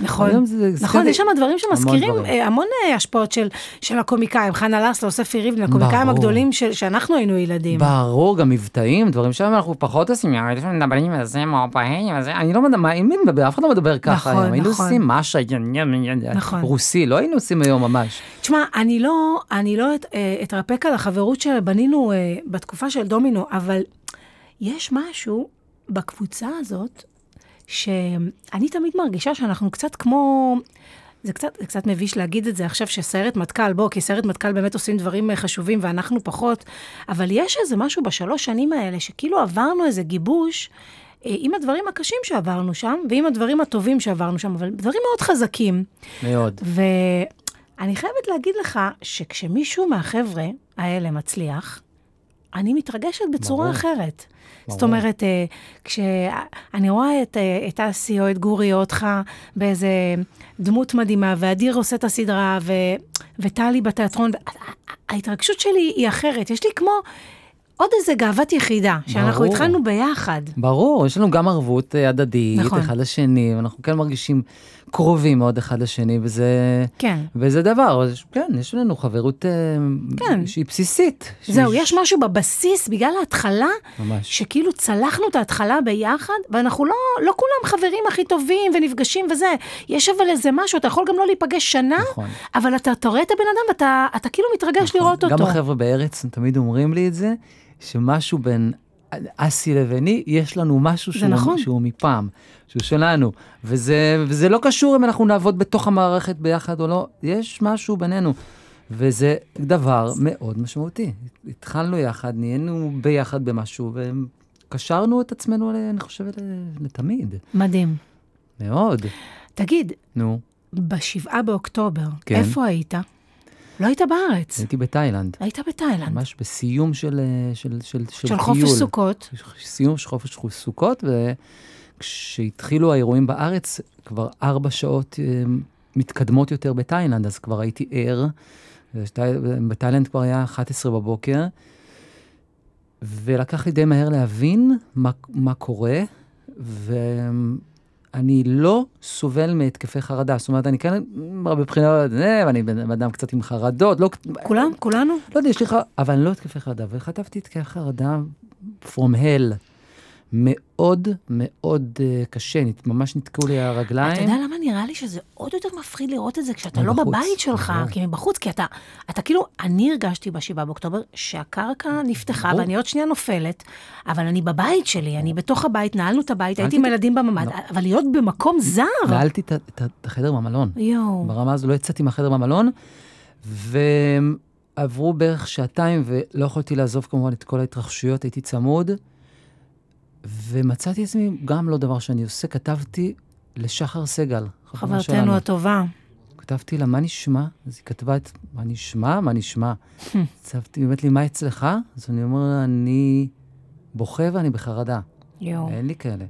נכון, זה- זה נכון, כזה- יש שם דברים שמזכירים דברים. אה, המון אה, השפעות של, של הקומיקאים, חנה לסלו, ספי ריבלין, הקומיקאים. הגדולים של, שאנחנו היינו ילדים. ברור, גם מבטאים, דברים שם אנחנו פחות עושים, מדברים על זה, וזה, אני לא מי מדבר, אף אחד לא מדבר ככה נכון, היום, היינו נכון. עושים משהו, נכון. רוסי, לא היינו עושים היום ממש. תשמע, אני לא, אני לא את, אה, אתרפק על החברות שבנינו בתקופה של דומינו, אבל יש משהו בקבוצה הזאת, שאני תמיד מרגישה שאנחנו קצת כמו זה קצת, זה קצת מביש להגיד את זה עכשיו, שסיירת מטכ"ל, בוא, כי סיירת מטכ"ל באמת עושים דברים אה, חשובים ואנחנו פחות, אבל יש איזה משהו בשלוש שנים האלה, שכאילו עברנו איזה גיבוש אה, עם הדברים הקשים שעברנו שם, ועם הדברים הטובים שעברנו שם, אבל דברים מאוד חזקים. מאוד. ואני חייבת להגיד לך, שכשמישהו מהחבר'ה האלה מצליח, אני מתרגשת בצורה ברור. אחרת. זאת אומרת, אה, כשאני רואה את, אה, את אסי או את גורי או אותך באיזה דמות מדהימה, ואדיר עושה את הסדרה, ו, וטלי בתיאטרון, ההתרגשות שלי היא אחרת. יש לי כמו עוד איזה גאוות יחידה, שאנחנו ברור. התחלנו ביחד. ברור, יש לנו גם ערבות אה, הדדית, נכון. אחד לשני, ואנחנו כן מרגישים קרובים מאוד אחד לשני, וזה, כן. וזה דבר, כן, יש לנו חברות אה, כן. שהיא בסיסית. זהו, שהיא- יש משהו בבסיס, בגלל ההתחלה, ממש. שכאילו צלחנו את ההתחלה ביחד, ואנחנו לא, לא כולם חברים הכי טובים ונפגשים וזה. יש אבל איזה משהו, אתה יכול גם לא להיפגש שנה, נכון. אבל אתה, אתה רואה את הבן אדם ואתה אתה כאילו מתרגש לראות אותו. גם החבר'ה בארץ תמיד אומרים לי את זה, שמשהו בין אסי לביני, יש לנו משהו שהוא, נכון. שהוא מפעם, שהוא שלנו. וזה, וזה לא קשור אם אנחנו נעבוד בתוך המערכת ביחד או לא, יש משהו בינינו. וזה דבר מאוד משמעותי. התחלנו יחד, נהיינו ביחד במשהו, וקשרנו את עצמנו, אני חושבת, לתמיד. מדהים. מאוד. תגיד, נו, בשבעה באוקטובר, כן. איפה היית? לא היית בארץ, הייתי בתאילנד. היית בתאילנד. ממש בסיום של, אה, של, של, של, של חופש. סוכות. סיום של חופש סוכות, וכשהתחילו האירועים בארץ, כבר ארבע שעות אה, מתקדמות יותר בתאילנד, אז כבר הייתי ער. בתאילנד כבר היה 11 בבוקר, ולקח לי די מהר להבין מה, מה קורה, ואני לא סובל מהתקפי חרדה. זאת אומרת, אני כן, בבחינה, אה, ואני בן אדם קצת עם חרדות, לא, כולם? כולנו? לא יודע, יש לי ח... אבל אני לא התקפי חרדה, וחטפתי התקפי חרדה from hell. מאוד מאוד uh, קשה, נת- ממש נתקעו לי הרגליים. אתה יודע למה נראה לי שזה עוד יותר מפחיד לראות את זה כשאתה לא בבית שלך, ברור. כי מבחוץ, כי אתה, אתה כאילו, אני הרגשתי בשבעה באוקטובר שהקרקע נפתחה ברור. ואני עוד שנייה נופלת, אבל אני בבית שלי, אני בתוך הבית, נעלנו את הבית, הייתי עם ילדים בממ"ד, לא. אבל להיות במקום זר, נעלתי את החדר במלון. יואו, ברמה הזו לא יצאתי מהחדר במלון, ועברו בערך שעתיים, ולא יכולתי לעזוב כמובן את כל ההתרחשויות, הייתי צמוד, ומצאתי עצמי, גם לא דבר שאני עושה, כתבתי לשחר סגל, חברה חברתנו שלנו. הטובה. כתבתי לה, מה נשמע? אז היא כתבה את, מה נשמע? מה נשמע? כתבתי, היא אומרת לי, מה אצלך? אז אני אומר לה, אני בוכה ואני בחרדה. יואו. אין לי כאלה.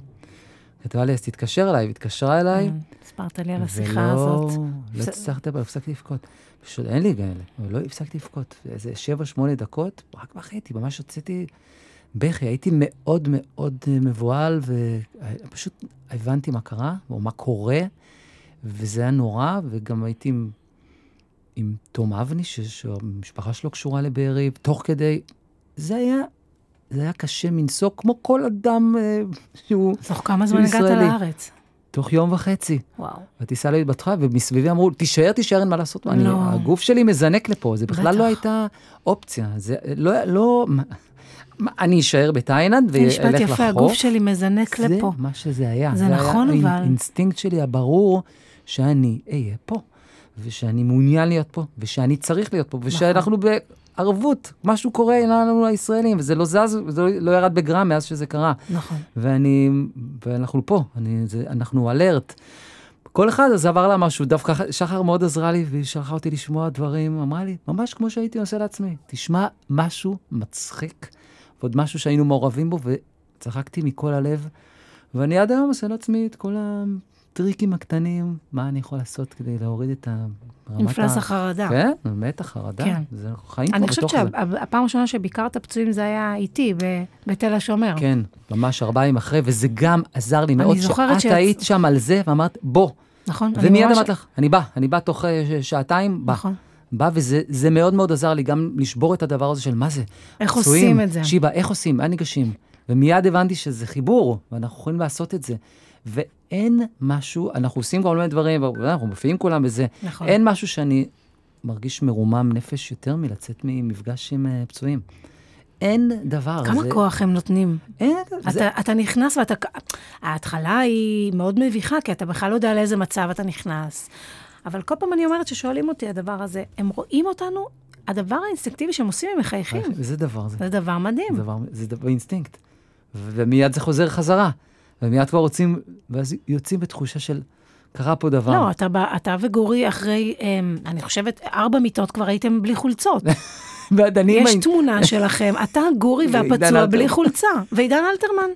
כתבה לי, אז תתקשר אליי, והתקשרה אליי, כן, סיפרת לי על השיחה ולא- הזאת. לא זה- הצלחתי, אבל הפסקתי לבכות. פשוט אין לי כאלה, אבל לא הפסקתי לבכות. איזה שבע, שמונה דקות, רק בכיתי, ממש הוצאתי בכי. הייתי מאוד מאוד אה, מבוהל, ופשוט הבנתי מה קרה, או מה קורה, וזה היה נורא, וגם הייתי עם, עם תום אבני, ש- שהמשפחה שלו קשורה לבארי, תוך כדי, זה היה... זה היה קשה מנשוא, כמו כל אדם אה, שהוא תוך כמה זמן הגעת ישראלי. לארץ? תוך יום וחצי. וואו. הטיסה להתבטחה, ומסביבי אמרו, תישאר, תישאר, אין מה לעשות. אני, לא. הגוף שלי מזנק לפה, זה בכלל בטח. לא הייתה אופציה. זה לא, לא, אני אשאר בתאילנד זה משפט ואלך יפה, לחוף. הגוף שלי מזנק זה לפה. מה שזה היה. זה נכון, היה אבל. האינסטינקט שלי הברור שאני אהיה פה, ושאני מעוניין להיות פה, ושאני צריך להיות נכון. פה, ושאנחנו בערבות, משהו קורה לנו הישראלים, וזה לא זז, וזה לא, לא ירד בגרם מאז שזה קרה. נכון. ואני, ואנחנו פה, אני, זה, אנחנו alert. כל אחד אז עבר לה משהו, דווקא שחר מאוד עזרה לי, והיא שלחה אותי לשמוע דברים, אמרה לי, ממש כמו שהייתי עושה לעצמי, תשמע משהו מצחיק, ועוד משהו שהיינו מעורבים בו, וצחקתי מכל הלב, ואני עד היום עושה לעצמי את כל הטריקים הקטנים, מה אני יכול לעשות כדי להוריד את ה... רמת מפלס ה- החרדה. כן, באמת החרדה. כן. זה, חיים אני פה חושבת בתוך זה. שהפעם הראשונה שביקרת פצועים זה היה איתי, ב- בתל השומר. כן, ממש ארבעה ימים אחרי, וזה גם עזר לי מאוד, שאת שיצ- היית שם על זה, ואמרת, בוא. נכון? אני ומיד אמרת לך, אני בא, אני בא תוך אה, שעתיים, בא. נכון. בא, וזה זה מאוד מאוד עזר לי גם לשבור את הדבר הזה של מה זה. איך פצועים, עושים את זה? שיבה, איך עושים? מה ניגשים? ומיד הבנתי שזה חיבור, ואנחנו יכולים לעשות את זה. ואין משהו, אנחנו עושים כל מיני דברים, ואנחנו מופיעים כולם בזה. נכון. אין משהו שאני מרגיש מרומם נפש יותר מלצאת ממפגש עם אה, פצועים. אין דבר. כמה זה, כוח הם נותנים? אין, זה, אתה, אתה נכנס ואתה... ההתחלה היא מאוד מביכה, כי אתה בכלל לא יודע לאיזה מצב אתה נכנס. אבל כל פעם אני אומרת ששואלים אותי הדבר הזה, הם רואים אותנו, הדבר האינסטינקטיבי שהם עושים, הם מחייכים. איזה דבר זה? זה דבר מדהים. זה דבר, זה דבר אינסטינקט. ומיד זה חוזר חזרה. ומיד כבר רוצים, ואז יוצאים בתחושה של, קרה פה דבר. לא, אתה, אתה וגורי אחרי, אמ, אני חושבת, ארבע מיטות כבר הייתם בלי חולצות. יש תמונה שלכם, אתה גורי והפצוע. בלי חולצה, ועידן אלתרמן.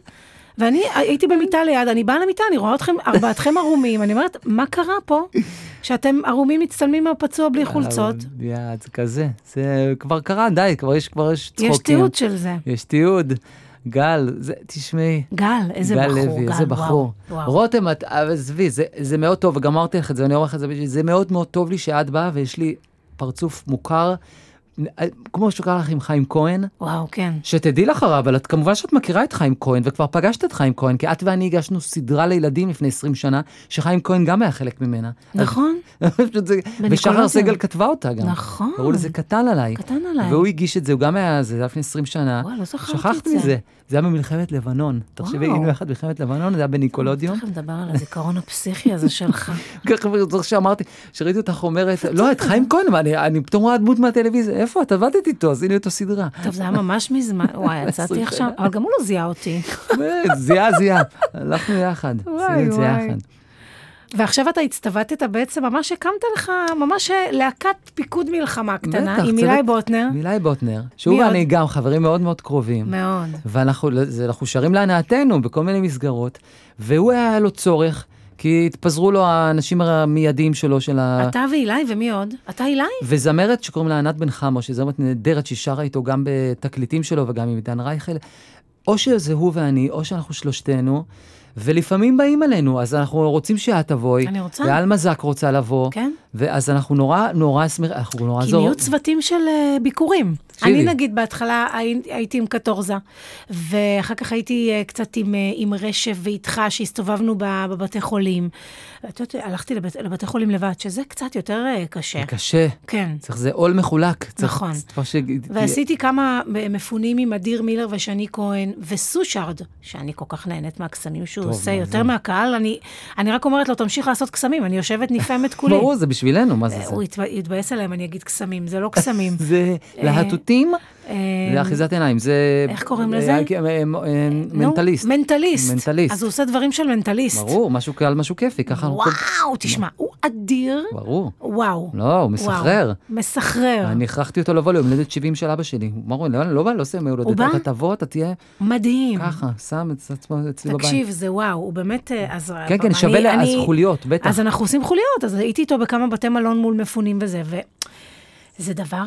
ואני הייתי במיטה ליד, אני באה למיטה, אני רואה אתכם, ארבעתכם ערומים, אני אומרת, מה קרה פה? שאתם ערומים מצטלמים מהפצוע בלי חולצות? יד, זה כזה. זה כבר קרה, די, כבר יש, כבר יש צחוקים. יש תיעוד של זה. יש תיעוד. גל, זה, תשמעי. גל, איזה גל בחור, לוי, גל, איזה בחור. וואו. רותם, את, אבל עזבי, זה, זה מאוד טוב, וגם אמרתי לך את זה, ואני אומר לך את זה, זה מאוד מאוד טוב לי שאת באה ויש לי פרצוף מוכר, כמו שקרה לך עם חיים כהן, וואו, כן. שתדעי לך הרב, אבל את כמובן שאת מכירה את חיים כהן, וכבר פגשת את חיים כהן, כי את ואני הגשנו סדרה לילדים לפני 20 שנה, שחיים כהן גם היה חלק ממנה. נכון, ושחר. סגל כתבה אותה גם. נכון. קראו לזה קטן עליי. קטן עליי. והוא הגיש את זה, הוא גם היה, זה היה לפני 20 שנה. וואי, לא זכרתי שכחת את זה. מזה. זה היה במלחמת לבנון. תחשבי. היינו יחד במלחמת לבנון, זה היה בניקולודיון. תכף נדבר על הזיכרון הפסיכי הזה שלך. ככה זוכר שאמרתי, שראיתי אותך אומרת, לא, את חיים כהן, אני- פתאום רואה דמות מהטלוויזיה, איפה את עבדת איתו, עשינו איתו סדרה. טוב, זה היה ממש מזמן, וואי, יצאתי עכשיו, אבל גם הוא לא זיהה אותי. באמת, זיעה זיעה, הלכנו יחד, עשינו את זה. יחד. ועכשיו אתה הצטוותת בעצם, ממש הקמת לך ממש להקת פיקוד מלחמה קטנה, בטח, עם אילי בוטנר. מילי בוטנר, שהוא מי עוד? ואני גם חברים מאוד מאוד קרובים. מאוד. ואנחנו שרים להנאתנו בכל מיני מסגרות, והוא היה לו צורך, כי התפזרו לו האנשים המיידיים שלו, של ה... אתה ואילי, ומי עוד? אתה אילי? וזמרת שקוראים לה ענת בן חמו, שהיא זמרת נהדרת, שהיא שרה איתו גם בתקליטים שלו וגם עם עידן רייכל. או שזה הוא ואני, או שאנחנו שלושתנו, ולפעמים באים אלינו, אז אנחנו רוצים שאת תבואי. אני רוצה. ואלמה זק רוצה לבוא. כן. ואז אנחנו נורא נורא שמחים, אנחנו נורא כי זור. נהיו צוותים של אה, ביקורים. אני נגיד בהתחלה הי- הייתי עם קטורזה, ואחר כך הייתי אה, קצת עם, אה, עם רשף ואיתך, שהסתובבנו בבתי חולים. את יודעת, הלכתי לבית, לבתי חולים לבד, שזה קצת יותר אה, קשה. קשה. כן. צריך זה עול מחולק. צריך- נכון. ש... ועשיתי כמה מפונים עם אדיר מילר ושני כהן, וסושארד, שאני כל כך נהנית מהקסמים שהוא טוב, עושה, מה יותר זה? מהקהל, אני, אני רק אומרת לו, תמשיך לעשות קסמים, אני יושבת נפעמת כולי. ברור, זה בשבילנו, מה זה זה? הוא יתב- יתבאס עליהם, אני אגיד קסמים, זה לא קסמים. זה להטוטים אה, לאחיזת עיניים. זה... איך קוראים לזה? אה, אה, נו, מנטליסט. מנטליסט. מנטליסט. אז הוא עושה דברים של מנטליסט. ברור, משהו קל, משהו כיפי, ככה וואו, תשמע, הוא אדיר. ברור. וואו. לא, הוא מסחרר. מסחרר. אני הכרחתי אותו לבוא ליום הולדת 70 של אבא שלי. הוא אמר, לא, לא בא, לא עושה יום הולדת. בא? אתה תבוא, אתה תהיה מדהים. ככה, שם את עצמו אצלי בבית. תקשיב, זה וואו, הוא באמת... אז כן, כן, שווה אז חוליות, בטח. אז אנחנו עושים חוליות, אז הייתי איתו בכמה בתי מלון מול מפונים וזה, וזה דבר,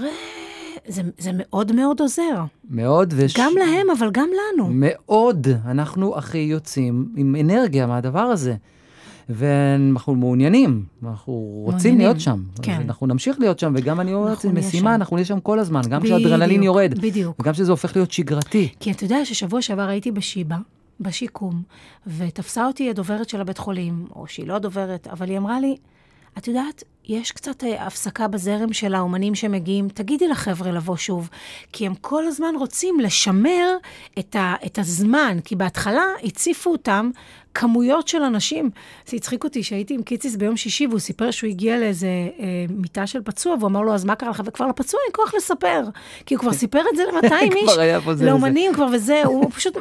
זה, זה מאוד מאוד עוזר. מאוד, וש... גם להם, אבל גם לנו. מאוד. אנחנו הכי יוצאים עם אנרגיה מהדבר הזה. ואנחנו מעוניינים, אנחנו רוצים מעוניינים, להיות שם. כן. אנחנו נמשיך להיות שם, וגם אני אומרת, נהיה משימה, שם. אנחנו נהיה שם כל הזמן, גם כשהאדרנלין יורד. בדיוק. וגם כשזה הופך להיות שגרתי. כי אתה יודע ששבוע שעבר הייתי בשיבא, בשיקום, ותפסה אותי הדוברת של הבית חולים, או שהיא לא הדוברת, אבל היא אמרה לי, את יודעת, יש קצת אה, הפסקה בזרם של האומנים שמגיעים, תגידי לחבר'ה לבוא שוב, כי הם כל הזמן רוצים לשמר את, ה, את הזמן, כי בהתחלה הציפו אותם כמויות של אנשים. זה הצחיק אותי שהייתי עם קיציס ביום שישי, והוא סיפר שהוא הגיע לאיזה אה, מיטה של פצוע, והוא אמר לו, אז מה קרה לך? וכבר לפצוע אין כוח לספר. כי הוא כבר סיפר את זה ל-200 איש, לאומנים כבר וזה, הוא פשוט,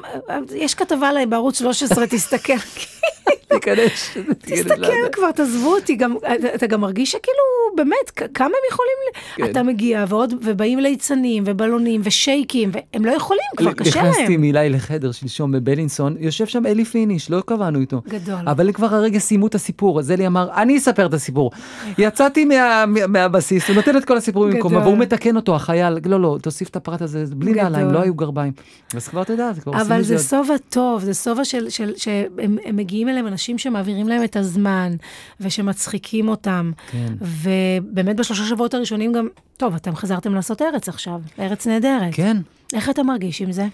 יש כתבה עליי בערוץ 13, תסתכל. תיכנס. תסתכל כבר, תעזבו אותי, גם, אתה גם מרגיש שכאילו, באמת, כמה הם יכולים, כן. אתה מגיע, ועוד, ובאים ליצנים, ובלונים, ושייקים, והם לא יכולים, כבר קשה נכנסתי להם. עם אילי לחדר שלשום בבלינסון, יושב שם אלי פיניש, לא קבענו איתו. גדול. אבל כבר הרגע סיימו את הסיפור, אז אלי אמר, אני אספר את הסיפור. יצאתי מה- מה- מהבסיס, הוא נותן את כל הסיפור במקומו. והוא מתקן אותו, החייל, לא, לא, תוסיף את הפרט הזה, בלי. נעליים, לא היו גרביים. אז כבר אתה יודע, כבר עושים אבל את זה זה. שובע טוב, זה שובע שהם הם מגיעים אליהם אנשים שמעבירים להם את הזמן, ושמצחיקים אותם. כן. ובאמת בשלושה שבועות הראשונים גם, טוב, אתם חזרתם לעשות ארץ עכשיו, ארץ נהדרת. כן. איך אתה מרגיש עם זה?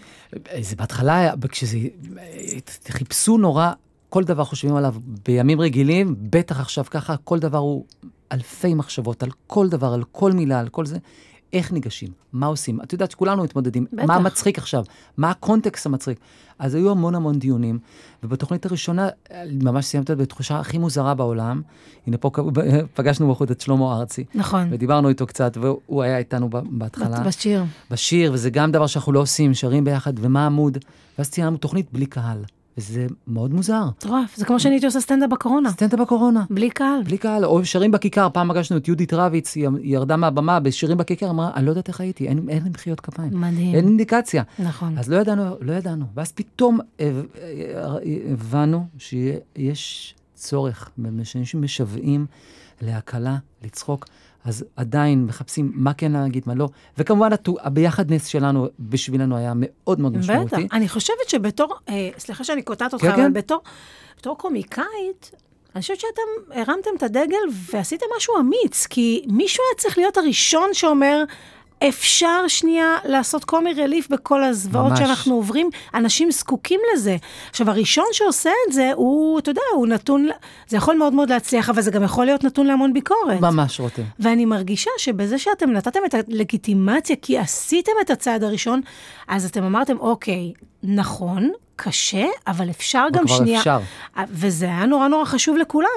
זה בהתחלה, כשזה, חיפשו נורא, כל דבר חושבים עליו בימים רגילים, בטח עכשיו ככה, כל דבר הוא אלפי מחשבות, על כל דבר, על כל מילה, על כל זה. איך ניגשים, מה עושים. את יודעת שכולנו מתמודדים, בטח. מה מצחיק עכשיו, מה הקונטקסט המצחיק. אז היו המון המון דיונים, ובתוכנית הראשונה, ממש סיימתי בתחושה הכי מוזרה בעולם. הנה פה פגשנו בחוץ את שלמה ארצי. נכון. ודיברנו איתו קצת, והוא היה איתנו בהתחלה. בשיר. בשיר, וזה גם דבר שאנחנו לא עושים, שרים ביחד, ומה עמוד. ואז ציינו תוכנית בלי קהל, וזה מאוד מוזר. מטורף. זה כמו שאני הייתי עושה סטנדאפ בקורונה. סטנדאפ בקורונה. בלי קהל. בלי קהל, או שרים בכיכר, פעם פגשנו את יהודית רביץ, היא ירדה מהבמה בשירים בכיכר, אמרה, אני לא יודעת איך הייתי, אין, אין לי מחיאות כפיים. מדהים. אין אינדיקציה. נכון. אז לא ידענו, לא ידענו. ואז פתאום הב- הבנו שיש צורך, שאנשים משוועים להקלה, לצחוק, אז עדיין מחפשים מה כן להגיד, מה לא. וכמובן, הביחדנס שלנו בשבילנו היה מאוד מאוד בטח. משמעותי. אני חושבת שבתור, אה, סליחה שאני קוטעת אותך, כן, אבל כן. בתור, בתור קומיקאית, אני חושבת שאתם הרמתם את הדגל ועשיתם משהו אמיץ, כי מישהו היה צריך להיות הראשון שאומר, אפשר שנייה לעשות קומי רליף בכל הזוועות ממש. שאנחנו עוברים, אנשים זקוקים לזה. עכשיו, הראשון שעושה את זה, הוא, אתה יודע, הוא נתון, זה יכול מאוד מאוד להצליח, אבל זה גם יכול להיות נתון להמון ביקורת. ממש, רותם. ואני מרגישה שבזה שאתם נתתם את הלגיטימציה, כי עשיתם את הצעד הראשון, אז אתם אמרתם, אוקיי, נכון, קשה, אבל אפשר גם כבר שנייה. אפשר. וזה היה נורא נורא חשוב לכולם.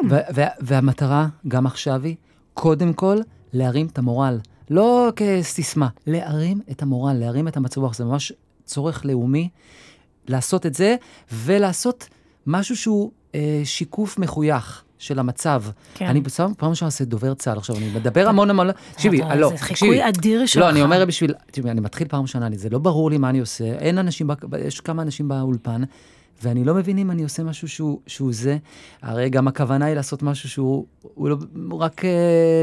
והמטרה, גם עכשיו היא, קודם כל, להרים את המורל. לא כסיסמה, להרים את המורל, להרים את המצב רוח. זה ממש צורך לאומי לעשות את זה, ולעשות משהו שהוא אה, שיקוף מחוייך של המצב. כן. אני בסוף פעם ראשונה עושה דובר צה"ל, עכשיו אני מדבר המון המון, תקשיבי, לא, זה חיקוי תקשיבי. אדיר שלך. לא, אני אומר בשביל, תשמעי, אני מתחיל פעם ראשונה, זה לא ברור לי מה אני עושה, אין אנשים, יש כמה אנשים באולפן, ואני לא מבין אם אני עושה משהו שהוא, שהוא זה. הרי גם הכוונה היא לעשות משהו שהוא הוא לא, הוא רק אה,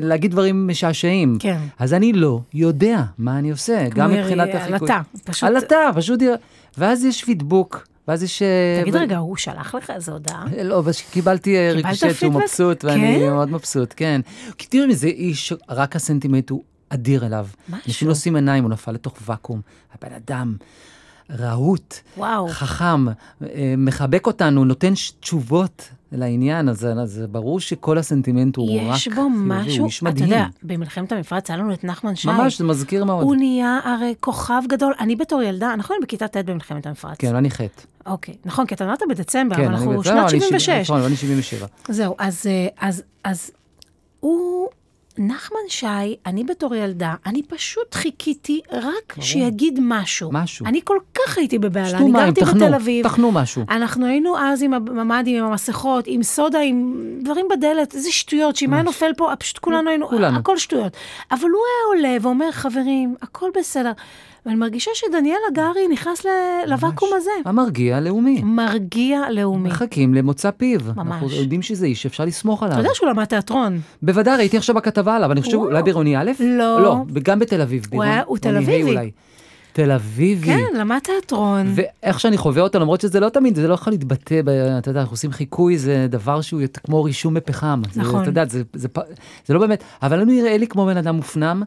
להגיד דברים משעשעים. כן. אז אני לא יודע מה אני עושה, גם כמו מבחינת החיקוי. עלטה, פשוט- עלטה, פשוט, ואז יש פידבוק, ואז יש... אה, תגיד ו- רגע, הוא שלח לך איזו הודעה? לא, אבל קיבלתי אה, ריקושט שהוא? מבסוט, ואני כן? מאוד מבסוט, כן. כי תראי מזה איש, רק הסנטימנט הוא אדיר אליו. משהו. אנשים לא עושים עיניים, הוא נפל לתוך ואקום. הבן אדם רהוט. חכם, אה, מחבק אותנו, נותן תשובות לעניין, אז אז ברור שכל הסנטימנט הוא רק... יש בו משהו, אתה. יודע, במלחמת המפרץ היה לנו את נחמן שי. ממש, זה מזכיר מאוד. הוא נהיה הרי כוכב גדול. אני בתור ילדה, אנחנו היינו בכיתה ט' במלחמת המפרץ. כן, אני חטא. אוקיי, נכון, כי אתה נולדת בדצמבר, כן, אבל אנחנו בזה, שנת אני שבעים- 76. נכון, אני 77. זהו, אז, אה, אז, אז הוא, נחמן שי, אני בתור ילדה, אני פשוט חיכיתי רק שיגיד משהו. משהו. אני כל כך הייתי בבהלה, אני מים, גרתי טחנו, בתל אביב. טחנו משהו. אנחנו היינו אז עם הממ"דים, עם המסכות, עם סודה, עם דברים בדלת, איזה שטויות, שאם היה נופל פה, פשוט כולנו היינו, כולנו. הכל שטויות. אבל הוא היה עולה ואומר, חברים, הכל בסדר. ואני מרגישה שדניאל הגרי נכנס לוואקום הזה. המרגיע הלאומי. מרגיע לאומי. מחכים למוצא פיו. ממש. אנחנו יודעים שזה איש שאפשר לסמוך עליו. אתה יודע שהוא למד תיאטרון. בוודאי, ראיתי עכשיו בכתבה עליו, אני חושב. אולי בעירוני א'? לא. לא, וגם בתל אביב. הוא היה- הוא תל אביבי. תל אביבי. כן, למד תיאטרון. ואיך שאני חווה אותו, למרות שזה לא תמיד, זה לא יכול להתבטא, ב- אתה יודע, אנחנו עושים חיקוי, זה דבר שהוא כמו רישום בפחם. זה, נכון. אתה יודע, זה, זה, פ- זה לא באמת, אבל הוא נראה לי כמו בן אדם מופנם,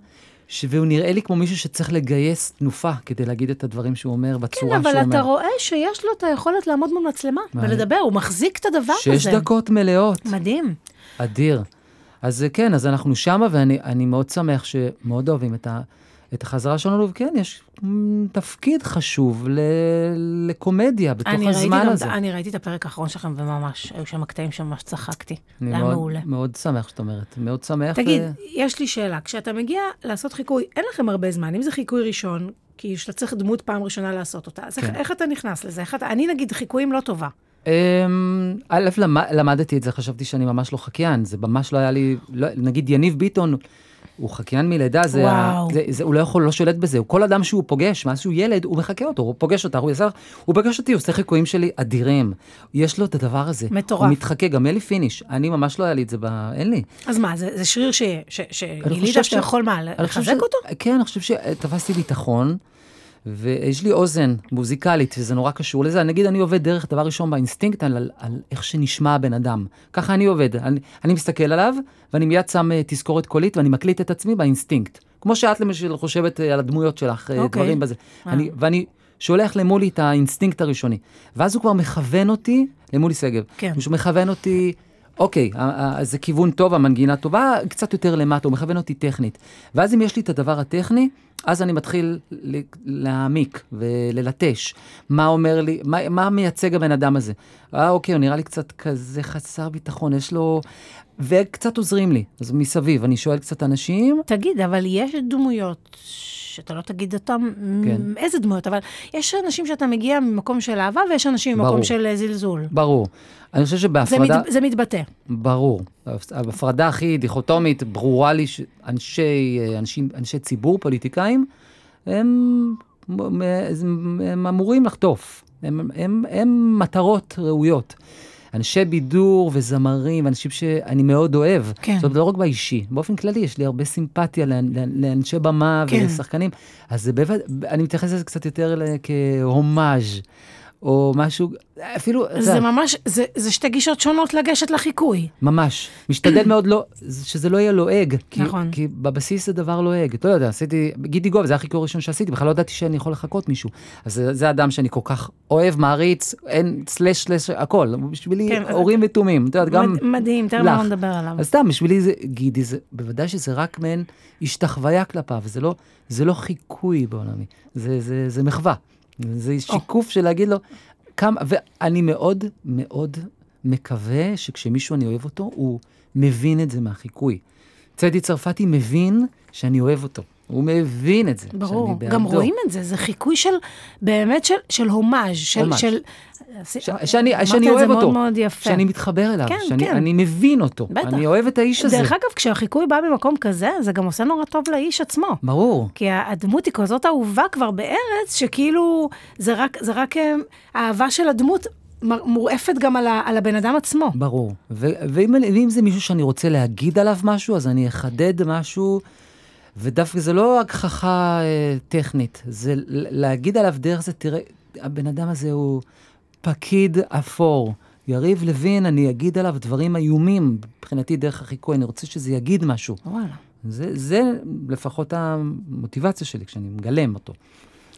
ש- והוא נראה לי כמו מישהו שצריך לגייס תנופה כדי להגיד את הדברים שהוא אומר כן, בצורה אבל שהוא אומר. אתה רואה שיש לו את היכולת לעמוד מול מצלמה מה? ולדבר, הוא מחזיק את הדבר הזה. שש דקות מלאות. מדהים. אדיר. אז אה, כן, אז אנחנו שמה, ואני אני מאוד שמח שמאוד אוהבים את, ה, את החזרה שלנו, וכן, יש תפקיד חשוב ל, לקומדיה בתוך אני הזמן גם, הזה. אני ראיתי את הפרק האחרון שלכם, וממש, היו שם קטעים שממש צחקתי. זה היה מאוד, מעולה. מאוד שמח שאת אומרת, מאוד שמח. תגיד, ו... יש לי שאלה, כשאתה מגיע לעשות חיקוי, אין לכם הרבה זמן, אם זה חיקוי ראשון, כי שאתה צריך דמות פעם ראשונה לעשות אותה, אז איך, כן. איך אתה נכנס לזה? איך אתה, אני נגיד, חיקויים לא טובה. אמ, א', למ- למדתי את זה, חשבתי שאני ממש לא חקיין, זה ממש לא היה לי, לא, נגיד יניב ביטון, הוא חקיין מלידה, זה, וואו. זה, זה, הוא לא יכול, לא שולט בזה, הוא כל אדם שהוא פוגש, מאז שהוא ילד, הוא מחקה אותו, הוא פוגש אותך, הוא ישר, הוא פוגש אותי, הוא עושה חיקויים שלי אדירים. יש לו את הדבר הזה. מטורף. הוא מתחקה, גם אין לי פיניש, אני ממש לא היה לי את זה, ב... אין לי. אז מה, זה, זה שריר שגילית שאתה יכול מה, לחזק ש- אותו? כן, אני חושב שתפסתי ביטחון, ויש לי אוזן מוזיקלית, וזה נורא קשור לזה. נגיד, אני עובד דרך, דבר ראשון, באינסטינקט, על, על, על איך שנשמע הבן אדם. ככה אני עובד. אני, אני מסתכל עליו, ואני מיד שם אה, תזכורת קולית, ואני מקליט את עצמי באינסטינקט. כמו שאת למשל חושבת אה, על הדמויות שלך, אה, אוקיי. דברים בזה. אה. אני, ואני שולח למולי את האינסטינקט הראשוני. ואז הוא כבר מכוון אותי, למולי שגב. כן. הוא מכוון אותי, אוקיי, זה כיוון טוב, המנגינה טובה, קצת יותר למטה, הוא מכוון אותי טכנית. ואז אם יש לי את הדבר הטכני, אז אני מתחיל להעמיק וללטש. מה אומר לי, מה, מה מייצג הבן אדם הזה? אה, אוקיי, הוא נראה לי קצת כזה חסר ביטחון, יש לו... וקצת עוזרים לי, אז מסביב, אני שואל קצת אנשים, תגיד, אבל יש דמויות שאתה לא תגיד אותם, כן. איזה דמויות, אבל יש אנשים שאתה מגיע ממקום של אהבה, ויש אנשים ממקום ברור. של אה, זלזול. ברור. אני חושב זה, שבהפרדה... מת, זה מתבטא. ברור. ההפרדה הכי דיכוטומית, ברורה לי שאנשי אנשים, אנשי ציבור, פוליטיקאים, הם, הם, הם אמורים לחטוף. הם, הם, הם מטרות ראויות. אנשי בידור וזמרים, אנשים שאני מאוד אוהב. כן. זאת אומרת, לא רק באישי, באופן כללי, יש לי הרבה סימפתיה לאנ- לאנ- לאנשי במה כן. ולשחקנים. אז זה באמת, אני מתייחס לזה קצת יותר כהומאז', או משהו, אפילו, אתה זה יודע, ממש, זה, זה שתי גישות שונות לגשת לחיקוי. ממש. משתדל מאוד לא, שזה לא יהיה לועג. כי, נכון. כי בבסיס זה דבר לועג. אתה לא יודע, עשיתי, גידי גוב, זה החיקוי הראשון שעשיתי, בכלל לא ידעתי שאני יכול לחקות מישהו. אז זה, זה אדם שאני כל כך אוהב, מעריץ, אין סלש סלש הכל. בשבילי כן, אז- אורים ותומים. אתה יודע, גם מד, מדהים, תראה. מה נדבר עליו. אז סתם, בשבילי זה, גידי, זה, בוודאי שזה רק מעין השתחוויה כלפיו, זה לא, זה לא חיקוי בעולמי, זה, זה, זה מחווה. זה שיקוף של להגיד לו, כמה, ואני מאוד מאוד מקווה שכשמישהו אני אוהב אותו, הוא מבין את זה מהחיקוי. צדי צרפתי מבין שאני אוהב אותו. הוא מבין את זה. ברור, שאני גם בעדו. רואים את זה, זה חיקוי של, באמת של, של הומאז', של, הומאז'. של... ש- שאני, שאני אוהב אותו. מאוד מאוד יפה. שאני מתחבר אליו. כן, שאני כן. אני מבין אותו. בטח. אני אוהב את האיש הזה. דרך אגב, כשהחיקוי בא ממקום כזה, זה גם עושה נורא טוב לאיש עצמו. ברור. כי הדמות היא כזאת אהובה כבר בארץ, שכאילו, זה רק, זה רק אה, האהבה של הדמות מורעפת גם על, ה, על הבן אדם עצמו. ברור. ו- ואם, ואם זה מישהו שאני רוצה להגיד עליו משהו, אז אני אחדד משהו, ודווקא זה לא הגחכה אה, טכנית, זה להגיד עליו דרך זה, תראה, הבן אדם הזה הוא פקיד אפור. יריב לוין, אני אגיד עליו דברים איומים, מבחינתי דרך החיקוי, אני רוצה שזה יגיד משהו. וואלה. זה, זה לפחות המוטיבציה שלי כשאני מגלם אותו.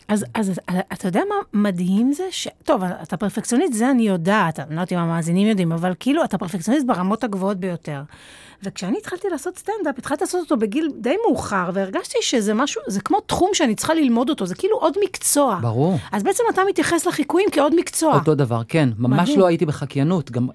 אז, אז אתה יודע מה מדהים זה? ש... טוב, אתה פרפקציוניסט, זה אני יודעת, אני לא יודעת אם המאזינים יודעים, אבל כאילו, אתה פרפקציוניסט ברמות הגבוהות ביותר. וכשאני התחלתי לעשות סטנדאפ, התחלתי לעשות אותו בגיל די מאוחר, והרגשתי שזה משהו, זה כמו תחום שאני צריכה ללמוד אותו, זה כאילו עוד מקצוע. ברור. אז בעצם אתה מתייחס לחיקויים כעוד מקצוע. אותו דבר, כן. ממש מדהים. לא הייתי בחקיינות. גם,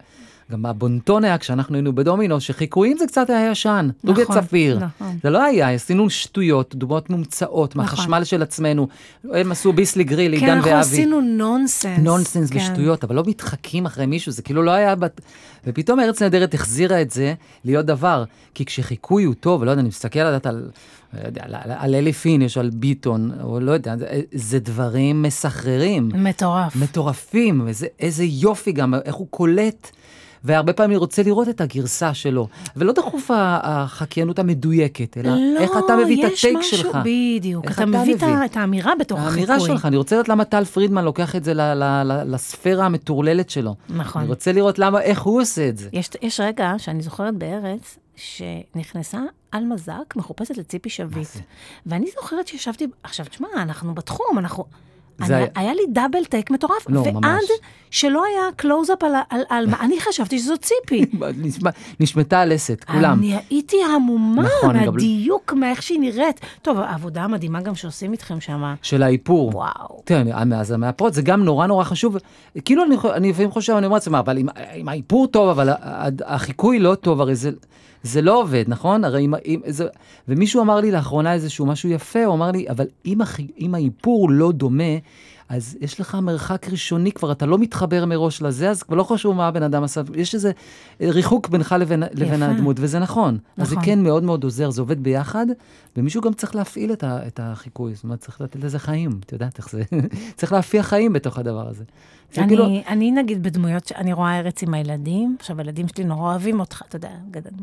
גם הבונטון היה כשאנחנו היינו בדומינו, שחיקויים זה קצת היה ישן. דאבל'ה נכון, צפיר. נכון. זה לא היה, עשינו שטויות, דוגמאות מומצאות, מהחשמל של עצמנו. הם עשו ביסלי גריל, כן, עידן אנחנו ואבי. עשינו נונסנס. נונסנס כן. ושטויות, אבל לא מתחקים אחרי מישהו, זה כאילו לא היה... בת... ופתאום ארץ נהדרת החזירה את זה להיות דבר. כי כשחיקוי הוא טוב, לא יודע, אני מסתכל לדעת על... יודע, על, על, על אלי פיניש, על ביטון, או לא יודע, זה, זה דברים מסחררים. מטורף. מטורפים, וזה, איזה יופי גם, איך הוא קולט. והרבה פעמים רוצה לראות את הגרסה שלו. ולא דחוף החקיינות המדויקת, אלא לא, איך אתה מביא את יש הטייק משהו- שלך. בדיוק, אתה אתה מביא את האמירה בתוך החיקוי. האמירה שלך, אני רוצה לדעת למה טל פרידמן לוקח את זה ל- ל- ל- לספירה המטורללת שלו. נכון. אני רוצה לראות למה, איך הוא עושה את זה. יש, יש רגע שאני זוכרת בארץ, שנכנסה על מזק מחופשת לציפי שביט. ואני זוכרת שישבתי, עכשיו, תשמע, אנחנו בתחום, אנחנו... זה היה- היה לי דאבל טייק מטורף, לא, ועד ממש. שלא היה קלוז-אפ על, על, על מה, אני חשבתי שזו ציפי. נשמטה הלסת, כולם. אני הייתי המומה נכון, גם- מהדיוק, מאיך שהיא נראית. טוב, העבודה המדהימה גם שעושים איתכם שם. של האיפור. וואו. תראה, אז המאפרות זה גם נורא נורא חשוב. כאילו אני, לפעמים חושב, אני אומר לעצמי, "מה, אבל אם, האיפור טוב, אבל החיקוי לא טוב, הרי זה, זה לא עובד, נכון? הרי אם, אם זה, ומישהו אמר לי לאחרונה איזשהו משהו יפה, הוא אמר לי, אבל אם, אם האיפור לא דומה, אז יש לך מרחק ראשוני כבר, אתה לא מתחבר מראש לזה, אז כבר לא חשוב מה הבן אדם עשה, יש איזה ריחוק בינך לבין, לבין הדמות, וזה נכון. אז זה נכון. כן מאוד מאוד עוזר, זה עובד ביחד, ומישהו גם צריך להפעיל את, ה, את החיקוי, זאת אומרת, צריך לתת לזה חיים, את יודעת איך זה, צריך להפיח חיים בתוך הדבר הזה. זה אני, כאילו, אני נגיד בדמויות, שאני רואה ארץ עם הילדים, עכשיו הילדים שלי נורא אוהבים אותך, אתה יודע,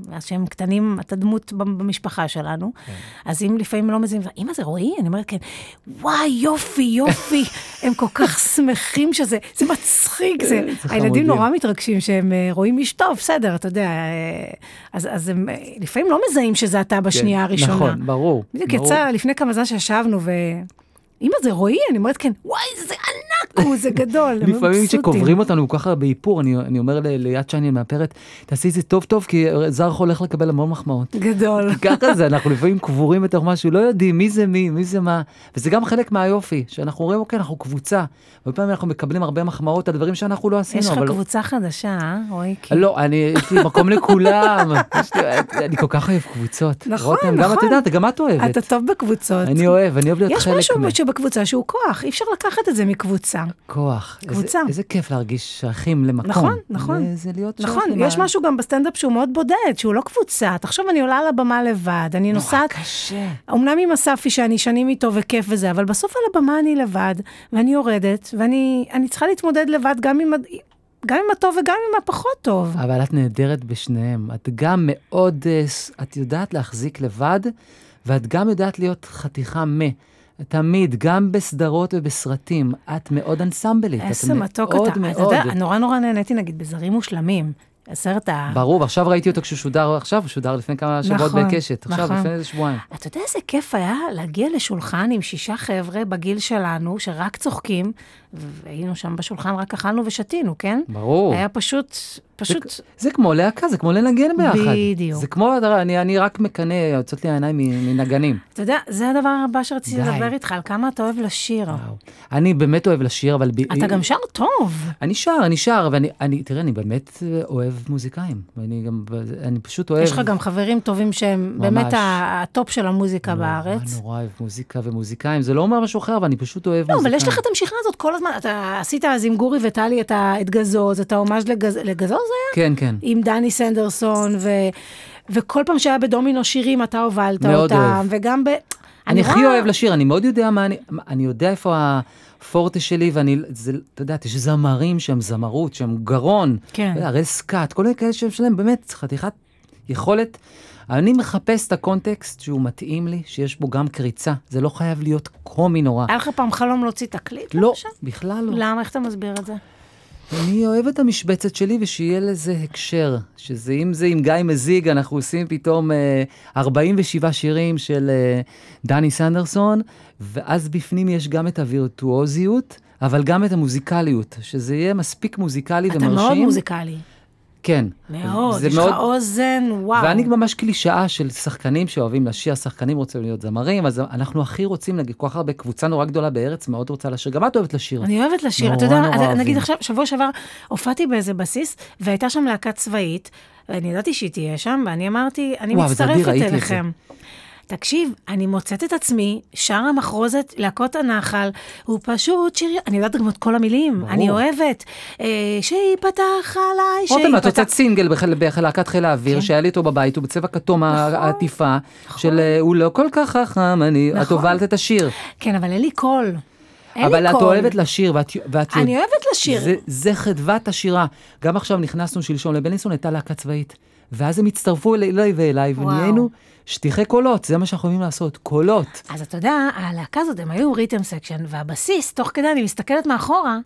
מאז שהם קטנים, אתה דמות במ- במשפחה שלנו, כן. אז אם לפעמים לא מזיעים, אמא זה רועי? אני אומרת כן, וואי יופי יופי, הם כל כך שמחים שזה, זה מצחיק, זה, זה הילדים. נורא מתרגשים שהם אה, רואים איש טוב, בסדר, אתה יודע, אה, אז, אז הם אה, לפעמים לא מזהים שזה אתה בשנייה הראשונה. נכון, ברור. בדיוק. יצא לפני כמה זמן שישבנו, ו... אמא זה רועי? אני אומרת כן, וואי, זה ענק, עכו, זה גדול, לפעמים. כשקוברים אותנו כל כך הרבה איפור, אני, אני אומר ליד שני המאפרת, תעשי את זה טוב טוב, כי זר הולך לקבל המון מחמאות. גדול. ככה זה, אנחנו לפעמים קבורים בתוך משהו, לא יודעים מי זה מי, מי זה מה. וזה גם חלק מהיופי, שאנחנו רואים, אוקיי, אנחנו קבוצה. הרבה פעמים אנחנו מקבלים הרבה מחמאות על דברים שאנחנו לא עשינו. יש לך אבל... קבוצה חדשה, אה, רועיקי? לא, אני, יש לי מקום לכולם. לי, אני כל כך אוהב קבוצות. נכון, רותם, גם את נכון. יודעת, גם את אוהבת. אתה טוב בקבוצות. אני אוהב, אני אוהב להיות חלק מה- שבקבוצה שהוא כוח, אי אפשר לקחת את זה מקבוצה. כוח. איזה- קבוצה. איזה כיף להרגיש שייכים למקום. נכון, נכון. זה, זה להיות שייך נכון, למה- יש משהו גם בסטנדאפ שהוא מאוד בודד, שהוא לא קבוצה. תחשוב, אני עולה על הבמה לבד, אני נורא נוסעת... קשה. אמנם עם אספי שאני שנים איתו וכיף וזה, אבל בסוף על הבמה אני לבד, ואני יורדת, ואני אני צריכה להתמודד לבד גם עם, גם עם הטוב וגם עם הפחות טוב. אבל את נהדרת בשניהם. את גם מאוד, אה, את יודעת להחזיק לבד, ואת גם יודעת להיות חתיכה מ. תמיד, גם בסדרות ובסרטים, את מאוד אנסמבלית. איזה מתוק מאוד אתה. אתה מאוד. יודע, נורא נורא נהניתי נגיד בזרים מושלמים. הסרט ה... ברור, עכשיו ראיתי אותו כשהוא שודר עכשיו, הוא שודר לפני כמה שבועות נכון, בקשת. עכשיו, נכון. לפני איזה שבועיים. אתה יודע איזה כיף היה להגיע לשולחן עם שישה חבר'ה בגיל שלנו, שרק צוחקים, והיינו שם בשולחן, רק אכלנו ושתינו, כן? ברור. היה פשוט, פשוט... זה כמו להקה, זה כמו לנגן ביחד. בדיוק. זה כמו, אני, אני רק מקנא, יוצאות לי העיניים מנגנים. אתה יודע, זה הדבר הבא שרציתי. לדבר איתך, על כמה אתה אוהב לשיר. וואו. אני באמת אוהב לשיר, אבל... ב- אתה גם שר טוב. אני שר, אני שר, ואני, אני, תראה, אני באמת אוהב מוזיקאים. ואני גם, אני פשוט אוהב... יש לך גם חברים טובים שהם ממש. באמת ה- ה top של המוזיקה נורא, בארץ. נורא אוהב מוזיקה ומוזיקאים. זה לא אומר משהו אחר, אבל אני פשוט אוהב לא, מוזיקאים. אבל יש לך את המשיכה הזאת כל הזמן. אתה עשית אז עם גורי וטלי את ה- את גזוז, את ההומאז' לגז- לגזוז זה היה? כן, כן. עם דני סנדרסון, ו... וכל פעם שהיה בדומינו שירים, אתה הובלת אותם, אוהב. וגם ב... אני הכי רואה- אוהב לשיר, אני מאוד יודע מה אני, אני יודע איפה הפורטה שלי, ואני, זה, אתה יודע, יש זמרים שהם זמרות, שהם גרון, כן. הראל סקאט, כל מיני כאלה שהם שלהם, באמת, חתיכת יכולת. אני מחפש את הקונטקסט שהוא מתאים לי, שיש בו גם קריצה, זה לא חייב להיות קומי נורא. היה לך פעם חלום להוציא תקליט? לא, למשל? בכלל לא. למה? איך אתה מסביר את זה? אני אוהב את המשבצת שלי ושיהיה לזה הקשר. שזה, אם זה עם גיא מזיג, אנחנו עושים פתאום אה, 47 שירים של אה, דני סנדרסון, ואז בפנים יש גם את הווירטואוזיות, אבל גם את המוזיקליות, שזה יהיה מספיק מוזיקלי אתה ומרשים. מאוד מוזיקלי. כן. מאוד, יש לך אוזן, וואו. ואני ממש קלישאה של שחקנים שאוהבים לשיר, שחקנים רוצים להיות זמרים, אז אנחנו הכי רוצים, נגיד, כל כך הרבה, קבוצה נורא גדולה בארץ, מאוד רוצה לשיר. גם את אוהבת לשיר. אני אוהבת לשיר. אתה יודע. נגיד עכשיו, שבוע שעבר הופעתי באיזה בסיס, והייתה שם להקה צבאית, ואני ידעתי שהיא תהיה שם, ואני אמרתי, אני וואו, מצטרפת. אליכם. תקשיב, אני מוצאת את עצמי, שרה מחרוזת, להקות הנחל, הוא פשוט שיר, אני יודעת גם את כל המילים, ברור. אני אוהבת. אה, שייפתח עליי, רותם, את הוצאת שייפתח... סינגל בלהקת חיל האוויר, כן. שהיה לי אותו בבית, הוא בצבע כתום נכון, העטיפה, נכון. של אה, הוא לא כל כך חכם, אני, את נכון. הובלת את השיר. כן, אבל אין לי קול. אבל את קול. אוהבת לשיר, ואת... ואת אני אוהבת לשיר. זה, זה חדוות השירה. גם עכשיו נכנסנו שלשום לבלינסון, הייתה להקה צבאית. ואז הם הצטרפו אלי, אליי ואליי. ונהיינו שטיחי קולות, זה מה שאנחנו יכולים לעשות, קולות. אז אתה יודע, הלהקה הזאת, הם היו rhythm section, והבסיס, תוך כדי אני מסתכלת מאחורה,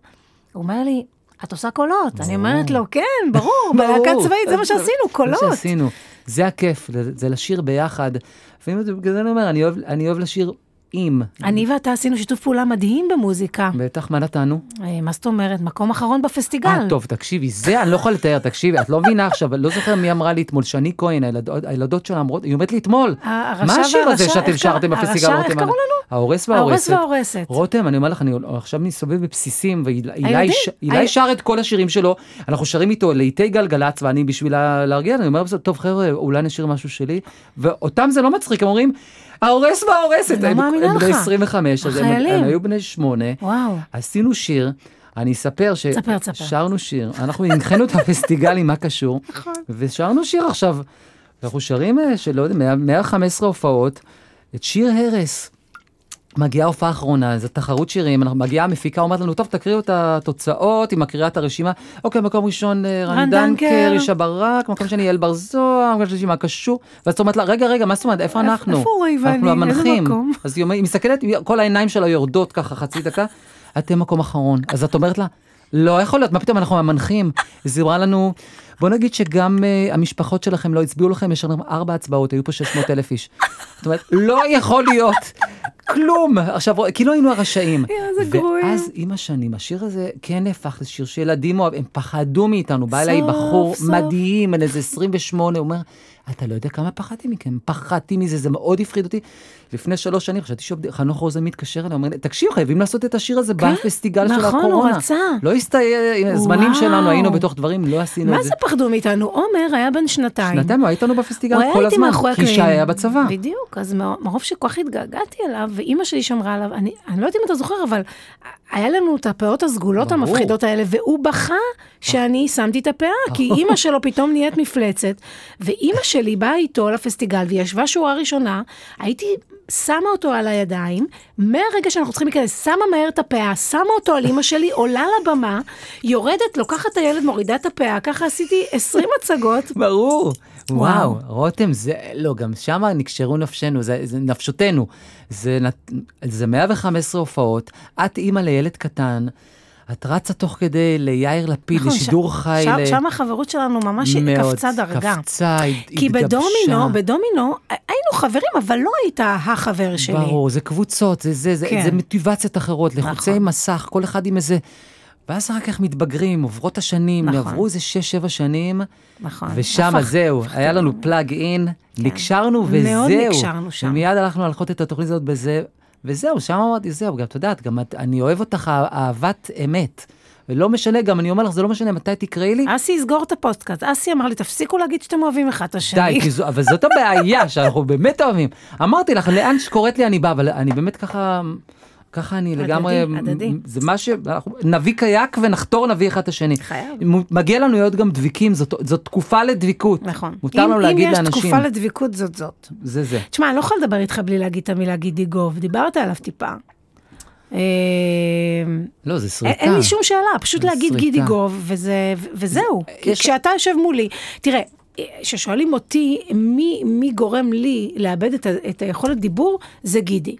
הוא אומר לי, את עושה קולות. אני אומרת לו, כן, ברור, בלהקה. צבאית זה מה שעשינו, זה קולות. מה שעשינו. זה הכיף, זה, זה לשיר ביחד. לפעמים זה- בגלל זה אני אומר, אני אוהב, אני אוהב לשיר עם. אני ואתה עשינו שיתוף פעולה מדהים במוזיקה. בטח, מה נתנו? אה, מה זאת אומרת? מקום אחרון בפסטיגל. אה, טוב, תקשיבי, זה אני לא יכול לתאר, תקשיבי, את לא מבינה עכשיו, לא זוכר מי אמרה לי אתמול, שני כהן, הילדות, שלה אמרות, היא אומרת לי אתמול, הרשע מה השיר הזה שאתם שרתם בפסטיגל רותם? איך קראו לנו? ההורס ההורס וההורסת. וההורסת. רותם, אני אומר לך, אני עכשיו מסתובב בבסיסים, ואילי שר את כל השירים שלו, אנחנו שרים איתו לעיתי גלגלצ, ואני בשביל לה- להרגיע, אני אומר טוב חבר'ה, אולי נשיר משהו שלי, ואותם זה לא מצחיק, הם אומרים, ההורס וההורסת, לא הם מאמינה הם בני לך. 25, אז הם- היו בני שמונה, וואו. עשינו שיר, אני אספר. ששרנו שיר, אנחנו הנחינו את הפסטיגל עם מה קשור, נכון. ושרנו שיר עכשיו, אנחנו שרים אה, של, לא יודע, 100 115 הופעות, את שיר הרס. מגיעה הופעה אחרונה, זו תחרות שירים, אנחנו- מגיעה המפיקה, אומרת לנו, טוב, תקריאו את התוצאות, היא מקריאה את הרשימה. אוקיי, מקום ראשון, אה, רן דנקר, דנקר. ישה ברק, מקום שני, יעל בר זוהר, מקום שלישי, מה קשור? ואז אומרת לה, רגע, רגע, מה זאת אומרת, איפה אנחנו? איפה רועי ואני? אנחנו המנחים. אז היא מסתכלת, כל העיניים שלה יורדות ככה חצי דקה, אתם מקום אחרון. אז את אומרת לה, לא יכול להיות, מה פתאום אנחנו המנחים? אז היא אמרה לנו, בוא נגיד שגם uh, המשפחות שלכם לא הצביעו לכם, יש לנו ארבע הצבעות, היו פה 600 אלף איש. זאת אומרת, לא יכול להיות. כלום. עכשיו, כאילו היינו הרשעים. יואו, זה גרוע. ואז עם השנים, השיר הזה כן נהפך לשיר שילדים אוהב, הם פחדו מאיתנו. בא אליי בחור. מדהים, בן איזה 28, הוא אומר, אתה לא יודע כמה פחדתי מכם, פחדתי מזה, זה מאוד הפחיד אותי. לפני שלוש שנים חשבתי שחנוך רוזן מתקשר אליי, אומר לי, תקשיב, חייבים לעשות את השיר הזה בפסטיגל של נכון, הוא הקורונה. רצה. לא הסתיים, הזמנים וואו. שלנו, היינו בתוך דברים, לא עשינו מה את זה. זה פחדו מאיתנו? עומר היה בן שנתיים. שנתיים הוא היה איתנו בפסטיגל כל הזמן, כי. שי היה בצבא. בדיוק, אז מר- מרוב שכל כך התגעגעתי אליו, ואימא שלי שמרה עליו, אני, אני לא יודעת אם אתה זוכר, אבל היה לנו את הפאות הסגולות. המפחידות האלה, והוא בכה שאני שמתי את הפאה, כי אימא שלו פתאום נהיית מפלצת, ואימא שלי באה איתו לפסטיגל, והיא ישבה שורה ראשונה, הייתי... שמה אותו על הידיים, מהרגע שאנחנו צריכים להיכנס, שמה מהר את הפאה, שמה אותו על אימא שלי, עולה לבמה, יורדת, לוקחת את הילד, מורידה את הפאה, ככה עשיתי 20 הצגות, ברור. וואו. וואו, רותם, זה, לא, גם שם נקשרו נפשנו, זה, זה נפשותנו. זה, זה 115 הופעות, את אימא לילד קטן, את רצה תוך כדי ליאיר לפיד, נכון, לשידור ש- חי. שם, ל- שם החברות שלנו ממש מאוד, קפצה דרגה. קפצה, כי התגבשה. בדומינו, בדומינו, היינו חברים, אבל לא היית החבר שלי. ברור, זה קבוצות, זה זה, זה, כן. זה מוטיבציות אחרות, לחוצי נכון. מסך, כל אחד עם איזה... ואז אחר כך מתבגרים, עוברות השנים, נכון. עברו איזה 6-7 שנים, נכון. ושם זהו, היה לנו פלאג אין, נקשרנו וזהו. מאוד נקשרנו שם. ומיד הלכנו להלכות את התוכנית הזאת בזה, וזהו, שם אמרתי, זהו, גם את יודעת, גם את, אני אוהב אותך אה- אהבת אמת. ולא משנה, גם אני אומר לך, זה לא משנה מתי תקראי לי. אסי יסגור את הפוסטקאסט. אסי אמר לי, תפסיקו להגיד שאתם אוהבים אחד את השני. די, זו, אבל זאת הבעיה, שאנחנו באמת אוהבים. אמרתי לך, לאן שקוראת לי אני בא, אבל אני באמת ככה, ככה אני הדדי, לגמרי, הדדי. זה מה ש... נביא קייק ונחתור נביא אחד את השני. חייב. מגיע לנו להיות גם דביקים, זאת, זאת תקופה לדביקות. נכון. מותר לנו אם- להגיד אם יש לאנשים. תקופה לדביקות, זאת זאת. זה זה. תשמע, אני לא יכולה לדבר איתך בלי להגיד את המילה גידיגוב, דיברת עליו טיפה. אה, לא, זה סריטה. אין לי שום שאלה, פשוט להגיד וזה, ו- וזהו. כשאתה יושב מולי, תראה, כששואלים אותי מי, מי גורם לי לאבד את, את היכולת דיבור, זה גידי.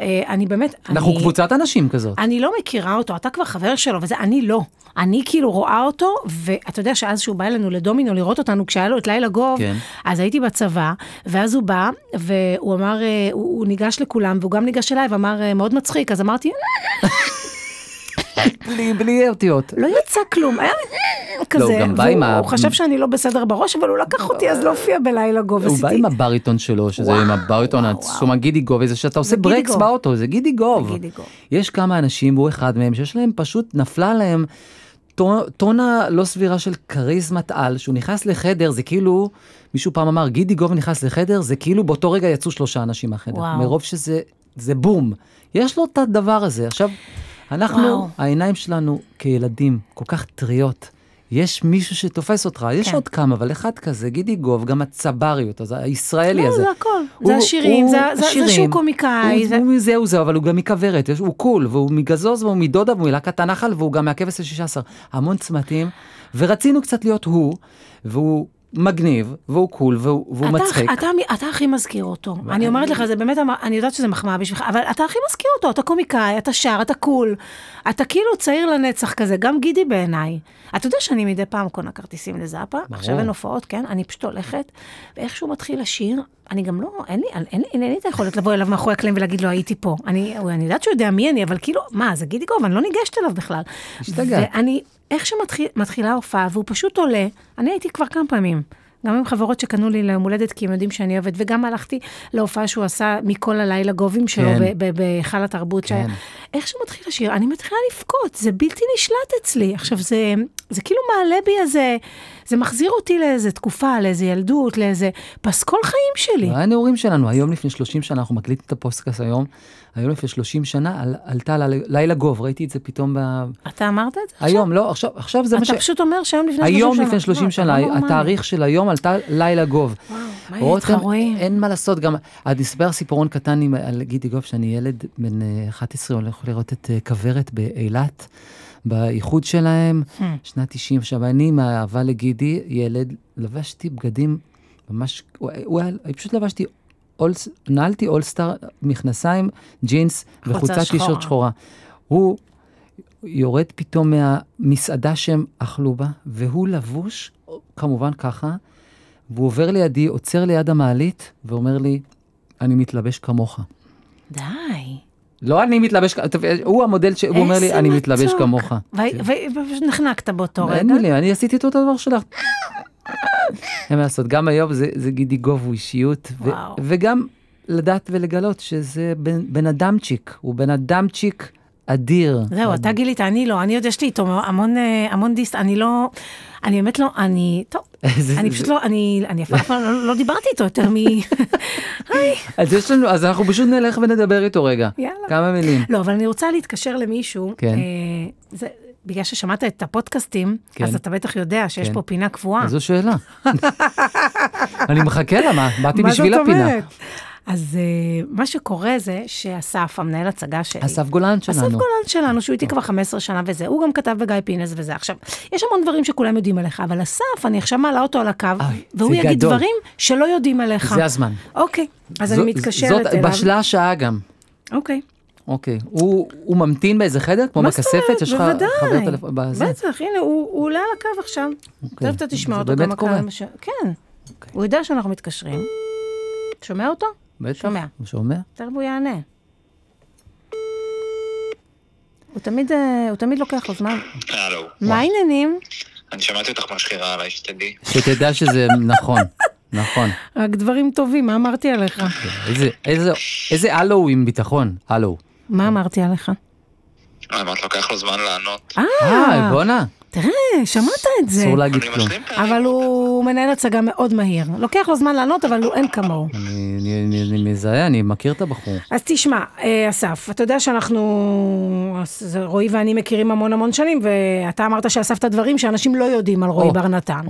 אה, אני באמת, אנחנו אני, קבוצת אנשים כזאת. אני לא מכירה אותו, אתה כבר חבר שלו, וזה, אני לא. אני כאילו רואה אותו, ואתה יודע שאז שהוא בא אלינו לדומינו לראות אותנו, כשהיה לו את לילה גוב, כן. אז הייתי בצבא, ואז הוא בא, והוא אמר, אה, הוא, הוא ניגש לכולם, והוא גם ניגש אליי ואמר, אה, מאוד מצחיק, אז אמרתי, בלי, בלי אותיות. לא יצא כלום, היה כזה, גם בא עם ה- והוא חשב שאני לא בסדר בראש, אבל הוא לקח אותי אז להופיע בלילה גוב, הוא בא עם הבריטון שלו, שזה וואו, עם הבריטון העצום, הגידי גוב, איזה שאתה עושה זה ברקס גוב. באוטו, זה גידי גוב. זה גידי גוב. יש כמה אנשים, הוא אחד מהם, שיש להם פשוט, נפלה להם טו- טונה לא סבירה של כריזמת על, שהוא נכנס לחדר, זה כאילו, מישהו פעם אמר, גידי גוב נכנס לחדר, זה כאילו באותו רגע יצאו שלושה אנשים מהחדר. מרוב שזה, זה בום. יש לו את הדבר הזה. עכשיו, אנחנו, וואו. העיניים שלנו כילדים כל כך טריות. יש מישהו שתופס אותך, יש כן. עוד כמה, אבל אחד כזה, גידי גוב, גם הצבריות, אז הישראלי לא, הזה. זה הכל, הוא- זה השירים, הוא- זה- זה- זה השירים. שהוא קומיקאי, הוא- זה- הוא מזהו זהו, אבל הוא גם מכוורת, יש- הוא קול, והוא מגזוז, והוא מדודה, והוא מלהקת הנחל, והוא גם מהכבש השישה עשר. המון צמתים, ורצינו קצת להיות הוא, והוא מגניב, והוא קול, והוא והוא אתה, מצחיק. אתה, אתה הכי מזכיר אותו. אני אומרת לך, זה באמת, אני יודעת שזה מחמאה בשבילך, אבל אתה הכי מזכיר אותו, אתה קומיקאי, אתה שר, אתה קול. אתה כאילו צעיר לנצח כזה, גם גידי בעיניי. אתה יודע שאני מדי פעם קונה כרטיסים לזאפה, עכשיו אין הופעות, כן? אני פשוט הולכת, ואיך שהוא מתחיל לשיר, אני גם לא, אין לי, אין, אין, אין, אין לי את היכולת לבוא אליו מאחורי הקלעים ולהגיד לו, הייתי פה. אני, אני יודעת שהוא יודע מי אני, אבל כאילו, מה, זה גידי גוב, אני לא ניגשת אליו בכלל. השתגעת. ואני, איך שמתחילה ההופעה, והוא פשוט עולה, אני הייתי כבר כמה פעמים. גם עם חברות שקנו לי ליום הולדת, כי הם יודעים שאני אוהבת, וגם הלכתי להופעה שהוא עשה מכל הלילה גובים שלו כן. בהיכל התרבות. כן. שהיה. איך שמתחיל השיר, אני מתחילה לבכות, זה בלתי נשלט אצלי. עכשיו, זה, זה כאילו מעלה בי איזה, זה מחזיר אותי לאיזה תקופה, לאיזה ילדות, לאיזה פסקול חיים שלי. זה הנעורים שלנו, היום לפני 30 שנה, אנחנו מקליטים את הפודקאסט היום, היום לפני 30 שנה, על, עלתה לילה גוב, ראיתי את זה פתאום ב... אתה אמרת את זה עכשיו? היום, לא, עכשיו, עכשיו זה מה ש... אתה פשוט אומר שהיום לפני 30 שנה. היום לפני 30 לא, שנה, לא. התאריך של היום עלתה לילה גוב. וואו, מה יהיה איתך, רועי? אין מה לעשות, גם, אני אספר סיפורון קטן עם, על גידי גוב, שאני ילד בן אה, 11, הולך לראות את אה, כוורת באילת, באיחוד שלהם, Hmm. שנת 90. עכשיו, אני, מהאהבה לגידי, ילד, לבשתי בגדים ממש, הוא, היה, פשוט לבשתי, נעלתי אולסטאר, מכנסיים, ג'ינס חולצה וחולצת שחורה. טישרט שחורה. הוא יורד פתאום מהמסעדה שהם אכלו בה, והוא לבוש, כמובן ככה, והוא עובר לידי, עוצר ליד המעלית, ואומר לי, אני מתלבש כמוך. די. לא אני מתלבש, הוא המודל שהוא אומר לי, אני מתלבש. כמוך. ו- ו- ופשוט נחנקת באותו אין רגע. לי, אני עשיתי את אותו דבר שלך. אין מה לעשות, גם היום זה, זה גידי גוב, הוא אישיות, ו. וגם לדעת ולגלות שזה בן, בן אדמצ'יק, הוא בן אדמצ'יק אדיר. זהו, אתה גילית, אני לא, אני עוד יש לי איתו המון, אה, המון דיסט, אני לא, אני באמת לא, אני, טוב, זה- אני פשוט לא, אני, אני אף פעם לא, לא דיברתי איתו יותר מ... אז יש לנו, אז אנחנו פשוט נלך ונדבר איתו רגע. יאללה. כמה מילים. לא, אבל אני רוצה להתקשר למישהו, כן. בגלל ששמעת את הפודקאסטים, כן. אז אתה בטח יודע שיש כן. פה פינה קבועה. אז זו שאלה. אני מחכה לה, מה? באתי מה בשביל זאת הפינה. אומרת? אז אה, מה שקורה זה שאסף, המנהל הצגה שלי, אסף גולן אסף שלנו. גולן שלנו, שהוא איתי כבר 15 שנה וזה, הוא גם כתב בגיא פינס וזה. עכשיו, יש המון דברים שכולם יודעים עליך, אבל אסף, אני עכשיו מעלה אותו על הקו, והוא זה יגיד גדול. דברים שלא יודעים עליך. זה הזמן. אוקיי, אז זו- אני מתקשרת זאת- אליו. בשלה השעה גם. אוקיי. אוקיי. הוא הוא ממתין באיזה חדר? כמו בכספת? יש לך בוודאי. חבר טלפון? בזה? בטח, הנה, הוא הוא עולה על הקו עכשיו. אוקיי. תכף אתה תשמע אותו גם קורה. ש- כן, הוא יודע שאנחנו מתקשרים. שומע אותו? בטח. שומע. הוא שומע? תכף הוא יענה. הוא תמיד, אה, הוא תמיד לוקח לו זמן. הלו. מה העניינים? אני שמעתי אותך משחירה עליי, שתדעי. שתדע שזה נכון, נכון. רק דברים טובים, מה אמרתי עליך? איזה, איזה, איזה הלו עם ביטחון, הלו. מה אמרתי עליך? אה, אמרת לוקח לו זמן לענות. אה, בואנה, תראה, שמעת את זה. אסור להגיד כלום. פעמים. אבל הוא מנהל הצגה מאוד מהיר. לוקח לו זמן לענות, אבל הוא אין כמוהו. אני- אני אני- אני מזהה, אני מכיר את הבחור. אז תשמע, אה, אסף, אתה יודע שאנחנו, רועי ואני מכירים המון המון שנים, ואתה אמרת שאספת דברים שאנשים לא יודעים על רועי בר נתן.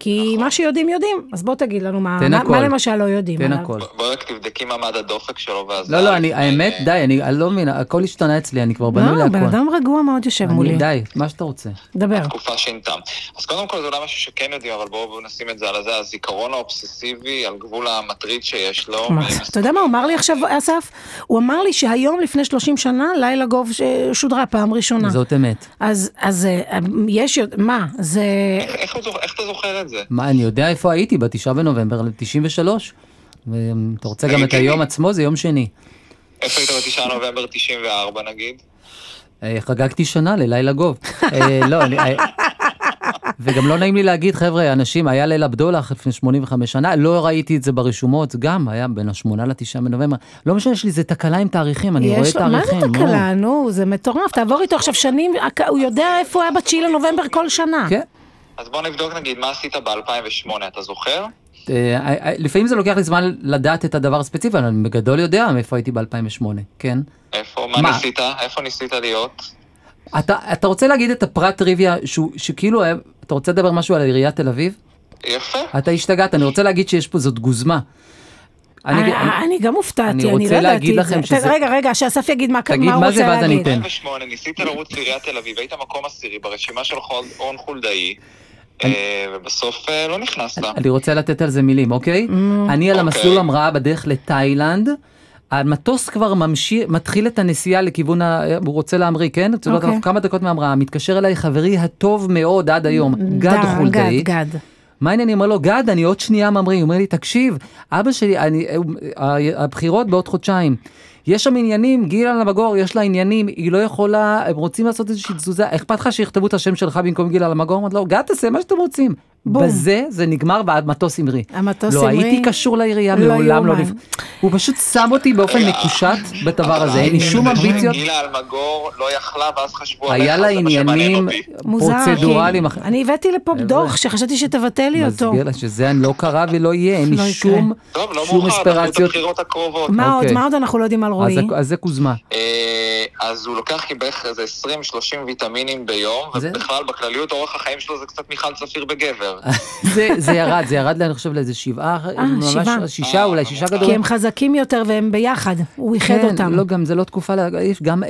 כי מה שיודעים יודעים, אז בוא תגיד לנו מה, תן מה, הכל. מה למשל לא יודעים תן עליו. הכל. ב- בואי רק תבדקי מה מד הדופק שלו ואז... לא, לא, אני, האמת, די, אני אני לא מבין, הכל השתנה אצלי, אני כבר בנוי לא, בן להכל. אדם רגוע מאוד יושב מולי. אני- די, מה שאתה רוצה. דבר. תקופה שינתה. אז קודם כל זה אולי משהו שכן יודעים, אבל בואו בואו נשים את זה על הזה, הזיכרון האובססיבי על גבול המטריד שיש לו. מה, אתה יודע מה הוא אמר לי עכשיו, אסף? הוא אמר לי שהיום, לפני 30 שנה, לילה גוב שודרה פעם ראשונה. זאת אמת. אז, אז אה, יש, מה, זה... איך אתה זוכר את זה? מה, אני יודע איפה הייתי, בתשעה בנובמבר 93. ואתה רוצה גם את. היום עצמו, זה יום שני. איפה היית בתשעה נובמבר 94 נגיד? אה, חגגתי שנה ללילה גוב. אה, לא, אני... אה, וגם לא נעים לי להגיד, חבר'ה, אנשים, היה ליל הבדולח לפני 85 שנה, לא ראיתי את זה ברשומות, גם היה בין השמונה לתשעה בנובמבר. לא משנה, יש לי איזה תקלה עם תאריכים, אני רואה יש לו, מה תאריכים. זה. תקלה? נו, זה מטורף, תעבור איתו עכשיו שנים, הוא יודע איפה הוא היה ב-9 לנובמבר כל שנה. כן. אז בוא נבדוק נגיד מה עשית ב-2008, אתה זוכר? אה, אה, לפעמים זה לוקח לי זמן לדעת את הדבר הספציפי, אבל אני בגדול יודע מאיפה הייתי ב-2008, כן. איפה? מה מה? ניסית? איפה ניסית להיות? אתה, אתה רוצה להגיד את הפרט טריוויה, שהוא, שכאילו, היה- אתה רוצה לדבר משהו על עיריית תל אביב? יפה. אתה השתגעת, אני רוצה להגיד שיש פה, זאת גוזמה. אני, אני, אני, אני גם הופתעתי, אני אני, רוצה לא ידעתי להגיד את זה. לכם שזה- רגע, רגע, שאסף יגיד מה, תגיד מה הוא מה רוצה זה, ואז אני להגיד. אתן. ב-2008 ניסית לרוץ לעיריית תל אביב, היית מקום עשירי ברשימה של רון חולדאי, אה, ובסוף אה, לא נכנסת. אני רוצה לתת על זה מילים, אוקיי? אני על המסלול אוקיי. המראה בדרך לתאילנד. המטוס כבר ממשיך, מתחיל את הנסיעה לכיוון, ה... הוא רוצה להמריא, כן? את יודעת, אוקיי. אנחנו כמה דקות מהמראה, מתקשר אליי חברי הטוב מאוד עד היום, גד ד- חולדאי. גד, גד. מה העניין? אני אומר לו, גד, אני עוד שנייה ממריא. הוא אומר לי, תקשיב, אבא שלי, אני, ה- הבחירות בעוד חודשיים. יש שם עניינים, גילה למגור, יש לה עניינים, היא לא יכולה, הם רוצים לעשות איזושהי תזוזה, אכפת לך שיכתבו את השם שלך במקום גילה למגור? אמרתי לו, גד, תעשה מה שאתם רוצים. בום. בזה זה נגמר והמטוס המריא. המטוס לא המריא, הייתי קשור לעירייה, לא מעולם לא... לפ- הוא פשוט שם אותי באופן מקושט בדבר הזה, אין לי שום אמביציות. גילה אלמגור לא יכלה, ואז חשבו עליך, היה לה זה מה שמעניין עניינים אותי. מוזר, פרוצדורליים. כי אני הבאתי לפה דוח שחשבתי שתבטל לי אותו. מסביר לה שזה לא קרה ולא יהיה, אין לא לי יקרה. שום טוב, לא שום את אספירציות. הבחירות הקרובות. מה עוד, אוקיי. מה עוד אנחנו לא יודעים על רועי? אז זה קוזמה. אה, אז הוא לוקח בערך איזה 20-30 ויטמינים ביום, זה- ובכלל בכלליות אורח החיים שלו זה קצת מיכל צפיר בגבר. זה, זה ירד, זה ירד, אני חושב, לאיזה שבעה, ממש, שבעה. שישה אולי, שישה כי כי גדולים. הם חזקים יותר והם ביחד, הוא איחד כן, אותם. לא, גם זה לא תקופה, גם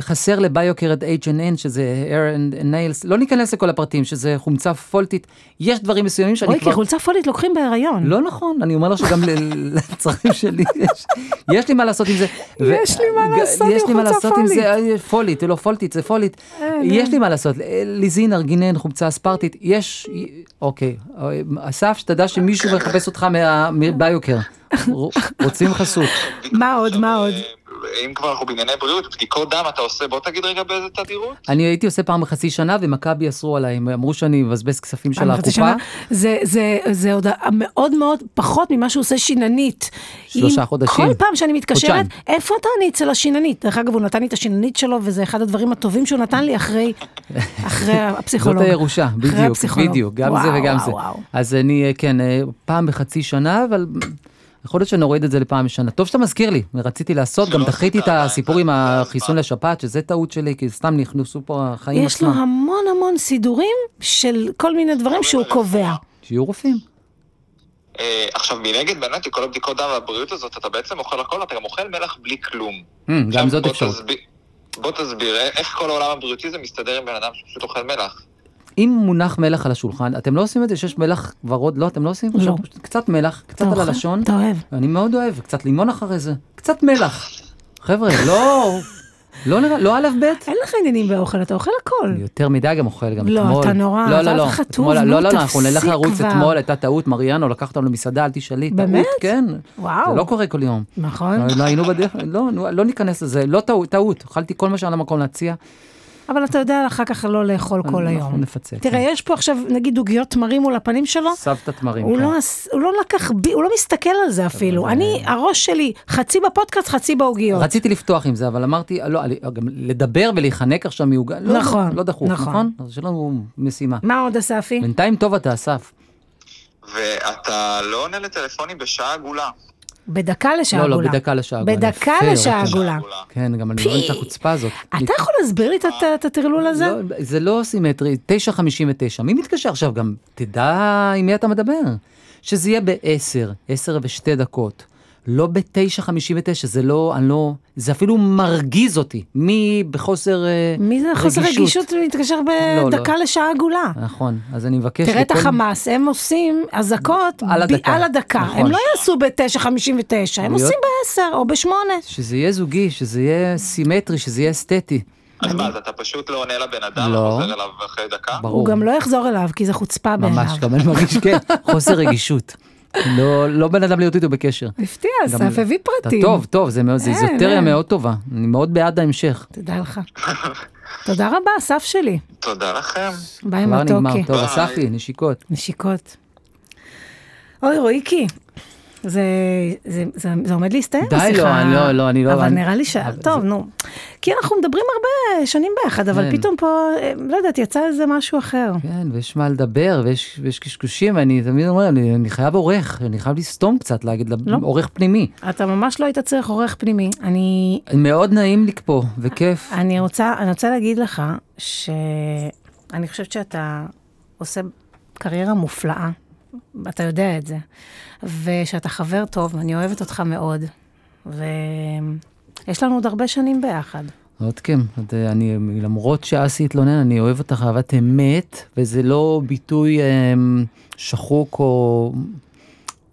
חסר לביוקר את H&N, שזה hair and nails, לא ניכנס לכל הפרטים, שזה חומצה פולטית, יש דברים מסוימים שאני אוי, כבר... כי חולצה פולית לוקחים בהיריון. לא נכון, אני אומר לך שגם ל- לצרכים שלי יש, יש לי מה לעשות עם זה. יש לי מה לעשות יש עם לי מה חולצה לעשות עם פולית. זה, אה, פולית, לא פולטית, זה פולית. יש לי מה לעשות, אה, ליזין, ארגינן, חומצה אספרטית, יש, אוקיי, אה, אסף, שתדע שמישהו מחפש אותך מה- מביוקר, רוצים חסות. מה עוד, מה עוד? אם כבר אנחנו בענייני בריאות, בדיקות דם אתה עושה, בוא תגיד רגע באיזה תדירות? אני הייתי עושה פעם בחצי שנה, ומכבי אסרו עליי, הם אמרו שאני מבזבז כספים של הקופה. שנה, זה, זה, זה עוד מאוד מאוד פחות ממה שהוא עושה שיננית. שלושה חודשים. כל פעם שאני מתקשרת, חודשיים. איפה אתה? אני אצל השיננית. דרך אגב, הוא נתן לי את השיננית שלו, וזה אחד הדברים הטובים שהוא נתן לי אחרי, אחרי הפסיכולוג. זאת הירושה, בדיוק. בדיוק, גם זה וואו, וגם וואו, זה. וואו. אז אני, אה, כן, אה, פעם בחצי שנה, אבל יכול להיות שנוריד את זה לפעם בשנה. טוב שאתה מזכיר לי, רציתי לעשות, גם דחיתי את הסיפור עם זה החיסון. לשפעת, שזה טעות שלי, כי סתם נכנסו פה החיים יש לו עצמם. המון המון סידורים של כל מיני דברים שהוא קובע. שיהיו רופאים. אה, עכשיו מנגד באמת, כל הבדיקות דם והבריאות הזאת, אתה בעצם אוכל הכל, אתה גם אוכל מלח בלי כלום. אה, גם זאת אפשרות. בוא תסביר, אה, איך כל העולם הבריאותי זה מסתדר עם בן אדם שפשוט אוכל מלח? אם מונח מלח על השולחן, אתם לא עושים את זה שיש מלח ורוד? לא, אתם לא עושים? לא. פשוט קצת מלח, קצת על? הלשון. אתה אוהב. אני מאוד אוהב, קצת לימון אחרי זה, קצת מלח. חבר'ה, לא, לא נראה, לא א' ב'. אין לך עניינים באוכל, אתה אוכל הכל. יותר מדי גם אוכל, גם לא, אתמול. אתה נורא, לא, לא, לא. חטוב, אתמול- לא, לא, לא, אנחנו נלך לרוץ. אתמול, הייתה טעות, מריאנו לקח אותנו למסעדה, אל תשאלי. באמת? טעות, כן. וואו. זה לא קורה כל יום. נכון. לא, לא היינו בדרך, לא, לא, לא ניכנס לזה, לא טעות, טעות. אכלתי כל מה שהיה למקום להציע. אבל אתה יודע אחר כך לא לאכול כל אנחנו היום. נפצה. תראה, יש פה עכשיו, נגיד, עוגיות תמרים מול הפנים שלו, סבתא תמרים. הוא כן. לא, הוא לא לקח, הוא לא מסתכל על זה אפילו. אני, הראש שלי, חצי בפודקאסט, חצי בעוגיות. רציתי לפתוח עם זה, אבל אמרתי, לא, אני- גם לדבר ולהיחנק עכשיו מעוגה, לא, נכון, לא דחוף, נכון. נכון? אז יש לנו משימה. מה עוד, אספי? בינתיים טוב אתה, אסף. ואתה לא עונה לטלפונים בשעה עגולה. בדקה לשעה לא, לא, עגולה. בדקה לשעה עגולה. בדקה לשעה. עגולה. כן, גם אני מבין את החוצפה הזאת. אתה יכול להסביר לי את הטרלול הזה? לא, זה לא סימטרי, 9.59. מי מתקשר עכשיו גם? תדע עם מי אתה מדבר. שזה יהיה ב-10, 10 ושתי דקות. לא ב-9.59, זה לא, אני לא, זה אפילו מרגיז אותי. מי בחוסר אה, מי זה חוסר רגישות להתקשר לא. בדקה לשעה עגולה? נכון, אז אני מבקש... תראה את לכל- החמאס, הם עושים אזעקות על ב- הדקה. על הדקה. נכון. הם לא יעשו ב-9.59, הם להיות- עושים ב-10 או ב-8. שזה יהיה זוגי, שזה יהיה סימטרי, שזה יהיה אסתטי. אז מה, אז אתה פשוט לא עונה לבן אדם, לא. וחוזר אליו אחרי דקה? ברור. הוא גם לא יחזור אליו, כי זה חוצפה בעיניו. ממש, גם אני מרגיש, כן, חוסר רגישות. לא, לא בן אדם להיות איתו בקשר. הפתיע, אסף הביא אתה פרטים. טוב, טוב, זה מאוד, איזוטריה אין. מאוד טובה. אני מאוד בעד ההמשך. תדע לך. תודה רבה, אסף שלי. תודה לכם. ביי כבר נגמר. מתוקי. טוב. אספי, נשיקות. נשיקות. אוי, רועיקי. זה, זה, זה, זה עומד להסתיים די, השיחה. לא, אני לא, לא, אני לא- אבל אני- נראה לי ש... אבל טוב, זה- נו. כי אנחנו מדברים הרבה שנים ביחד, אבל כן. פתאום פה, אה, לא יודעת, יצא איזה משהו אחר. כן, ויש מה לדבר, ויש, ויש קשקושים, ואני תמיד אומר, אני, אני חייב עורך, אני חייב לסתום קצת, להגיד, לא. עורך פנימי. אתה ממש לא היית צריך עורך פנימי. אני, מאוד נעים לי פה, וכיף. אני, רוצה, אני רוצה להגיד לך שאני חושבת שאתה עושה קריירה מופלאה, אתה יודע את זה, ושאתה חבר טוב, אני אוהבת אותך מאוד, ויש לנו עוד הרבה שנים ביחד. עוד כן, את, אה, אני, למרות שאסי התלונן, אני אוהב אותך אהבת אמת, וזה לא ביטוי אה, שחוק או,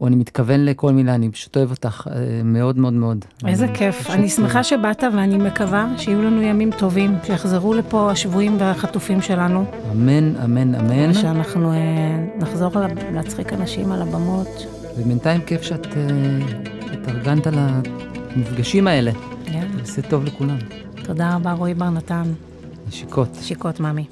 או אני מתכוון לכל מילה, אני פשוט אוהב אותך אה, מאוד מאוד מאוד. איזה אני- כיף. אני שמחה שבאת, ואני מקווה שיהיו לנו ימים טובים, שיחזרו לפה השבויים והחטופים שלנו, אמן, אמן, אמן. ושאנחנו אה, נחזור לה- להצחיק אנשים על הבמות. ובינתיים כיף שאת אה, התארגנת למפגשים האלה. יאללה. זה עושה טוב לכולם. תודה רבה, רועי בר נתן. נשיקות. שיקות, ממי.